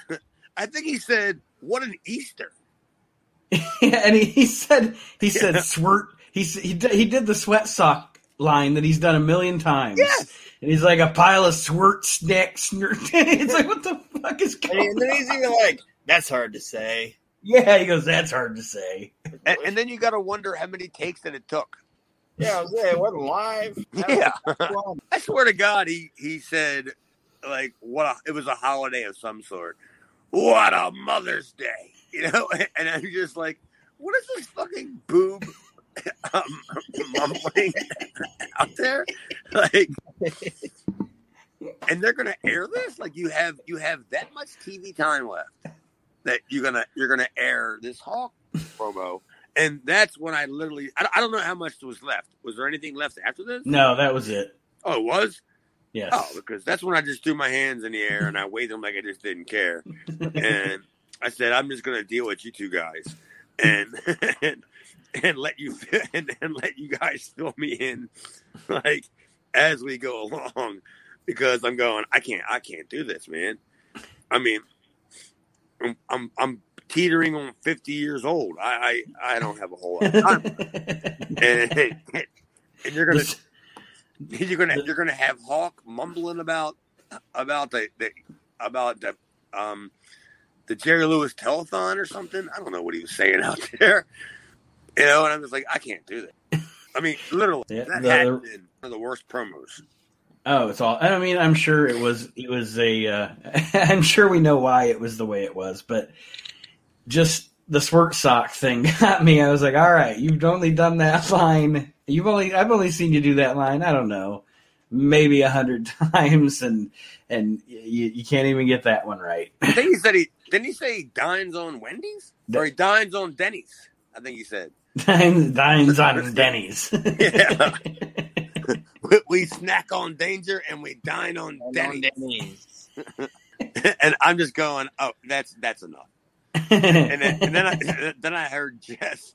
I think he said, "What an Easter." *laughs* and he, he said he *laughs* said swirt. He he did, he did the sweat sock line that he's done a million times. Yes. And he's like a pile of swirt snack snort. it's like what the fuck is And, going? and then he's even like, "That's hard to say." Yeah, he goes. That's hard to say. And, and then you got to wonder how many takes that it took. Yeah, I was there. It wasn't live. Yeah. Well, I swear to God, he he said like what a, it was a holiday of some sort. What a Mother's Day, you know? *laughs* And I'm just like, what is this fucking boob *laughs* um, mumbling *laughs* out there? Like, and they're gonna air this? Like you have you have that much TV time left that you're gonna you're gonna air this Hawk *laughs* promo. And that's when I literally I, I don't know how much was left. Was there anything left after this? No, that was it. Oh, it was. Yes. Oh, because that's when I just threw my hands in the air and I waved them like I just didn't care. And I said, I'm just to deal with you two guys and and, *laughs* and let you *laughs* and, and let you guys fill me in like as we go along because I'm going, I can't, I can't do this, man. I mean, I'm, I'm, I'm teetering on 50 years old. I, I, I don't have a whole lot of time. *laughs* and, *laughs* and you're gonna you're gonna you're gonna have Hawk mumbling about about the, the about the um the Jerry Lewis telethon or something. I don't know what he was saying out *laughs* there. You know, and I'm just like, I can't do that. I mean, literally, Yeah, that the- had been one of the worst promos. Oh, it's all. I mean, I'm sure it was. It was a. Uh, *laughs* I'm sure we know why it was the way it was, but just the squirt sock thing *laughs* got me. I was like, all right, you've only done that *laughs* line. You've only. I've only seen you do that line. I don't know, maybe a hundred times, and and you, you can't even get that one right. I think he said he didn't he say he dines on Wendy's or he dines on Denny's. I think he said Dines, dines on Denny's. Yeah. We, we snack on danger and we dine on. Denny's. *laughs* and I'm just going, oh, that's that's enough. And then, and then I *laughs* *laughs* then I heard Jess.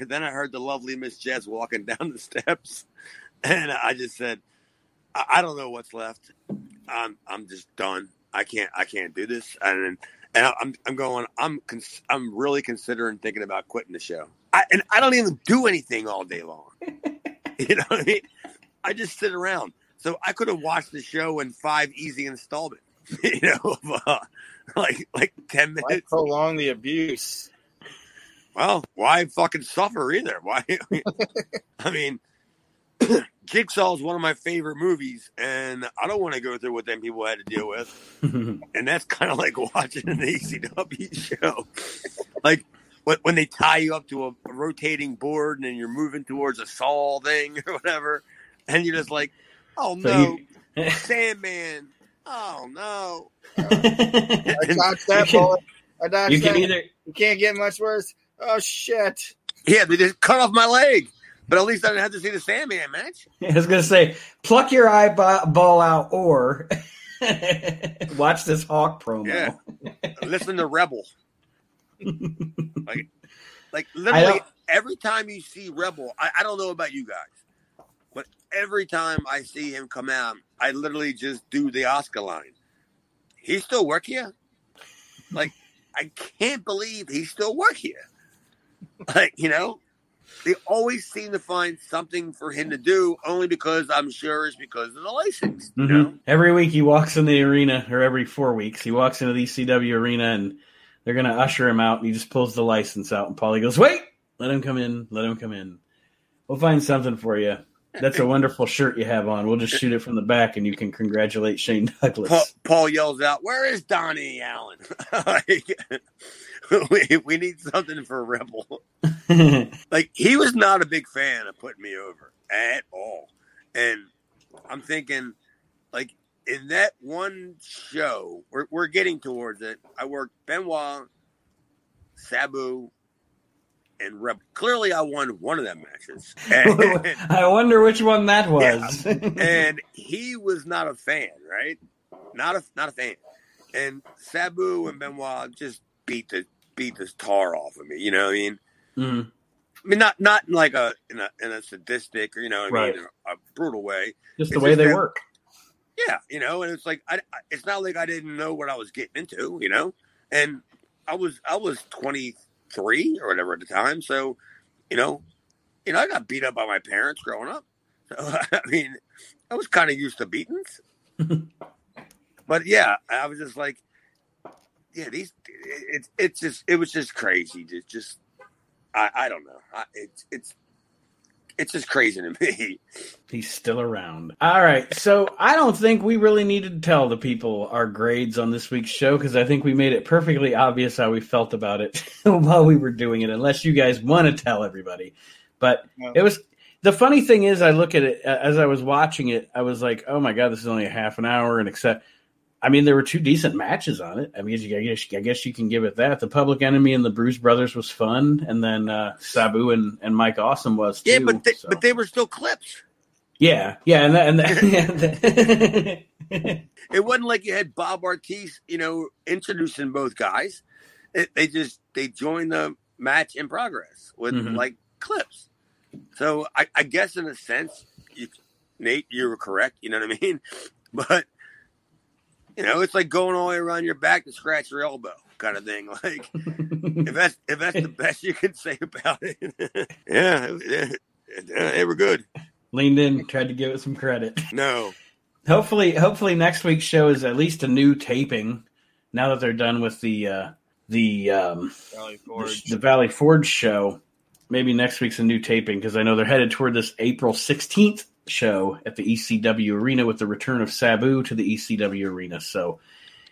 Then I heard the lovely Miss Jess walking down the steps, and I just said, I, I don't know what's left. I'm I'm just done. I can't I can't do this. And and I'm I'm going. I'm cons- I'm really considering thinking about quitting the show. I, and I don't even do anything all day long. you know what I mean? I just sit around. So I could have watched the show in five easy installments. *laughs* You know, of, uh, like like ten Why minutes. prolong the abuse? Well, why fucking suffer either? Why? *laughs* I mean, *clears throat* Jigsaw is one of my favorite movies, and I don't want to go through what them people had to deal with. *laughs* And that's kind of like watching an ACW show. like when, when they tie you up to a, a rotating board and then you're moving towards a saw thing or whatever, *laughs* and you're just like, oh So no, you- *laughs* Sandman. Oh no. I *laughs* dodged that can- bullet. I dodged you can that. either You can't get much worse. Oh shit! Yeah, they just cut off my leg. But at least I didn't have to see the Sandman match. I was gonna say, pluck your eyeball out, or watch this Hawk promo. Yeah. Listen to Rebel. like, like literally every time you see Rebel, I, I don't know about you guys, but every time I see him come out, I literally just do the Oscar line. He still work here? Like, I can't believe he still work here. Like, you know, they always seem to find something for him to do, only because I'm sure it's because of the license. You Mhm. know? Every week he walks in the arena, or every four weeks he walks into the ECW arena, and they're gonna usher him out, and he just pulls the license out, and Paulie goes, "Wait, let him come in, let him come in. We'll find something for you." That's a wonderful shirt you have on. We'll just shoot it from the back, and you can congratulate Shane Paul, Douglas. Paul yells out, "Where is Donnie Allen? *laughs* like, *laughs* we, we need something for Rebel." *laughs* Like he was not a big fan of putting me over at all, and I'm thinking, like in that one show, we're we're getting towards it. I worked Benoit, Sabu, and Rebel. Clearly, I won one of them matches, *laughs* and, I wonder which one that was. *laughs* and he was not a fan, right? Not a not a fan. And Sabu and Benoit just beat the beat the tar off of me. You know what I mean? Mhm. I mean, not not in like a in a in a sadistic or you know I Right. mean, a, a brutal way. Just the It's way just they that- work. Yeah, you know, and it's like I, I- it's not like I didn't know what I was getting into, you know, and I was I was twenty three or whatever at the time, so you know, you know, I got beat up by my parents growing up, *laughs* so I mean, I was kind of used to beatings, *laughs* but yeah, I was just like, yeah, these it's it's just it was just crazy, just just I I don't know, I, it's it's it's just crazy to me. He's still around. All right. So I don't think we really needed to tell the people our grades on this week's show because I think we made it perfectly obvious how we felt about it *laughs* while we were doing it, unless you guys want to tell everybody. But No. it was the funny thing is, I look at it uh, as I was watching it, I was like, oh my God, this is only a half an hour. And except, I mean, there were two decent matches on it. I mean, I guess, I guess you can give it that. The Public Enemy and the Bruise Brothers was fun. And then uh, Sabu and, and Mike Awesome was too. Yeah, but they, so. but they were still clips. Yeah, yeah, and that, and that, *laughs* *laughs* It wasn't like you had Bob Artese, you know, introducing both guys. It, they just they joined the match in progress with Mhm. like clips. So I, I guess in a sense, you, Nate, you were correct. You know what I mean? *laughs* But you know, it's like going all the way around your back to scratch your elbow, kind of thing. *laughs* Like *laughs* if that's if that's the best you can say about it, *laughs* yeah, it, it- they were good. leaned in, tried to give it some credit. No, Hopefully, hopefully next week's show is at least a new taping. Now that they're done with the uh, the um, Valley the, the Valley Forge show, maybe next week's a new taping because I know they're headed toward this April sixteenth show at the ECW arena with the return of Sabu to the ECW arena. So,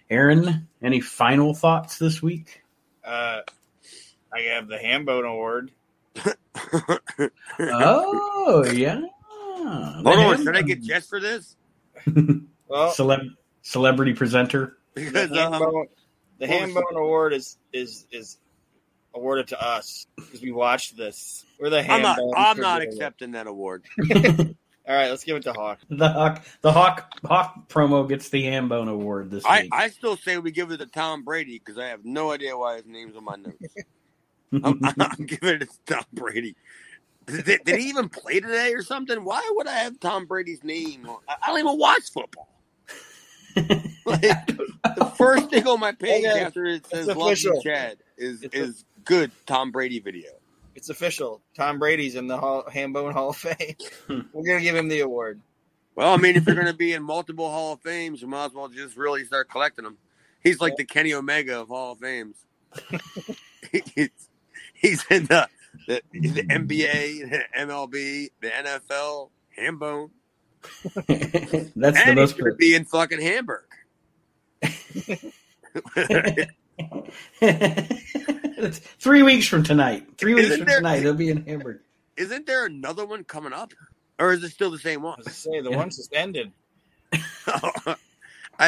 Aaron, any final thoughts this week? Uh, I have the Hambone Award. *laughs* oh yeah. hold on. Should I get Jess for this? *laughs* Well, Celeb- celebrity presenter. *laughs* the Because um, Hambone, the what was- Hambone Award is is is awarded to us because we watched this. We're the I'm not. Hambone I'm not accepting that award. Award. All right, let's give it to Hawk. *laughs* The Hawk, the Hawk, Hawk promo gets the Hambone Award this I, week. I still say we give it to Tom Brady because I have no idea why his name's on my notes. *laughs* I'm, *laughs* I'm giving it to Tom Brady. Did, did he even play today or something? Why would I have Tom Brady's name? on- I, I don't even watch football. Like, the first thing on my page Okay, after it says it's "Love you. Chad" is It's a- is good Tom Brady video. It's official. Tom Brady's in the Hall, Hambone Hall of Fame. *laughs* We're gonna give him the award. Well, I mean, if you're going to be in multiple Hall of Fames, you might as well just really start collecting them. He's like the Kenny Omega of Hall of Fames. *laughs* he's, he's in the, the the NBA, the MLB, the NFL, Hambone, *laughs* That's the and he's most. going to be in fucking Hamburg. It's three weeks from tonight. Three weeks Isn't from there- tonight, he'll be in Hamburg. Isn't there another one coming up, or is it still the same I one? was say the one suspended. *laughs* I,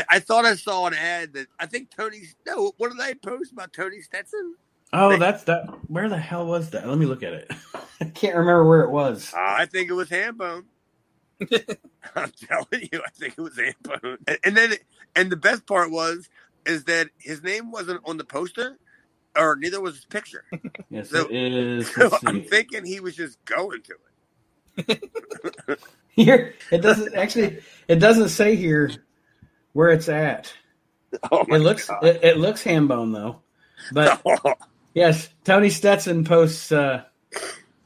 I thought I saw an ad that I think Tony. No, what did I post about Tony Stetson? Oh, that's that. Where the hell was that? Let me look at it. *laughs* I can't remember where it was. Uh, I think it was Hambone. *laughs* I'm telling you, I think it was Hambone. And, and then, and the best part was, is that his name wasn't on the poster, or neither was his picture. *laughs* Yes, So- it is. So I'm thinking he was just going to it. *laughs* Here, it doesn't actually. It doesn't say here where it's at. Oh It looks. It, it looks hambone though. But *laughs* yes, Tony Stetson posts uh,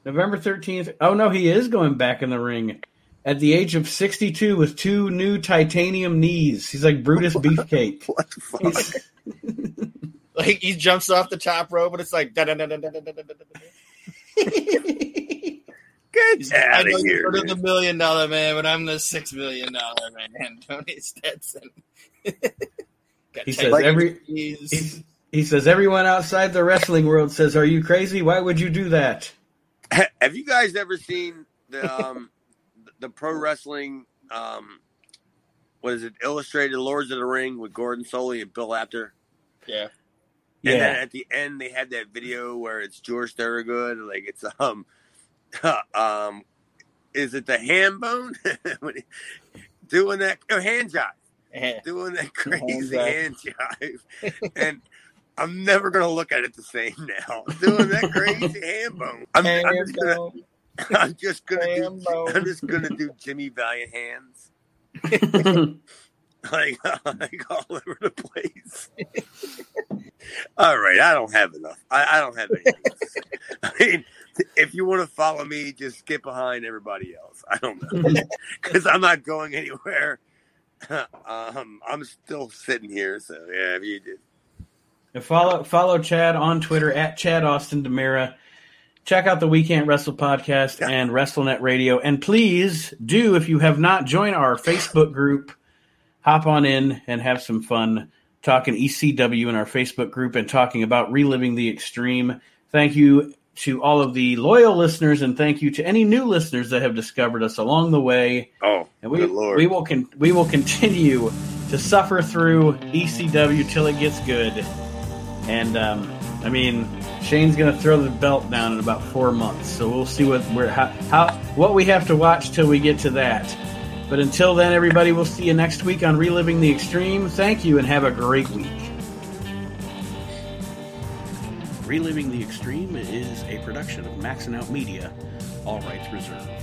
November thirteenth. Oh no, he is going back in the ring at the age of sixty-two with two new titanium knees. He's like Brutus Beefcake. what the fuck? He's- Like he jumps off the top rope, and it's like da da da da da da da da da. Get He's like, I out know of you here. heard of dude. the million dollar man, but I'm the six million dollar man, Tony Stetson. Got He tight says every- knees. He's- he says everyone outside the wrestling world says, "Are you crazy? Why would you do that?" Ha- Have you guys ever seen the um, the pro wrestling? Um, what is it? Illustrated Lords of the Ring with Gordon Solie and Bill Apter. yeah. And then at the end, they had that video where it's George Thorogood, like it's um, *laughs* um, is it the ham bone *laughs* doing that oh, hand jive, doing that crazy jive. hand jive, and I'm never gonna look at it the same now. Doing that crazy hand bone. I'm, I'm just gonna, Hambone. *laughs* I'm just gonna do, Ham bone. I'm just gonna do Jimmy Valiant hands, *laughs* like like all over the place. All right, I don't have enough. I, I don't have anything. *laughs* I mean, if you want to follow me, just skip behind everybody else. I don't know *laughs* because I'm not going anywhere. um, I'm still sitting here, so yeah. If you did, And follow follow Chad on Twitter at Chad Austin Demira. Check out the We Can't Wrestle podcast Yeah. and WrestleNet Radio. And please do, if you have not joined our Facebook group, hop on in and have some fun talking ECW in our Facebook group and talking about reliving the extreme. Thank you to all of the loyal listeners and thank you to any new listeners that have discovered us along the way. oh, And we good lord, we will con- we will continue to suffer through ECW till it gets good. And um, I mean, Shane's going to throw the belt down in about four months, so we'll see what we're how, how what we have to watch till we get to that. But until then, everybody, we'll see you next week on Reliving the Extreme. Thank you, and have a great week. Reliving the Extreme is a production of Maxing Out Media, all rights reserved.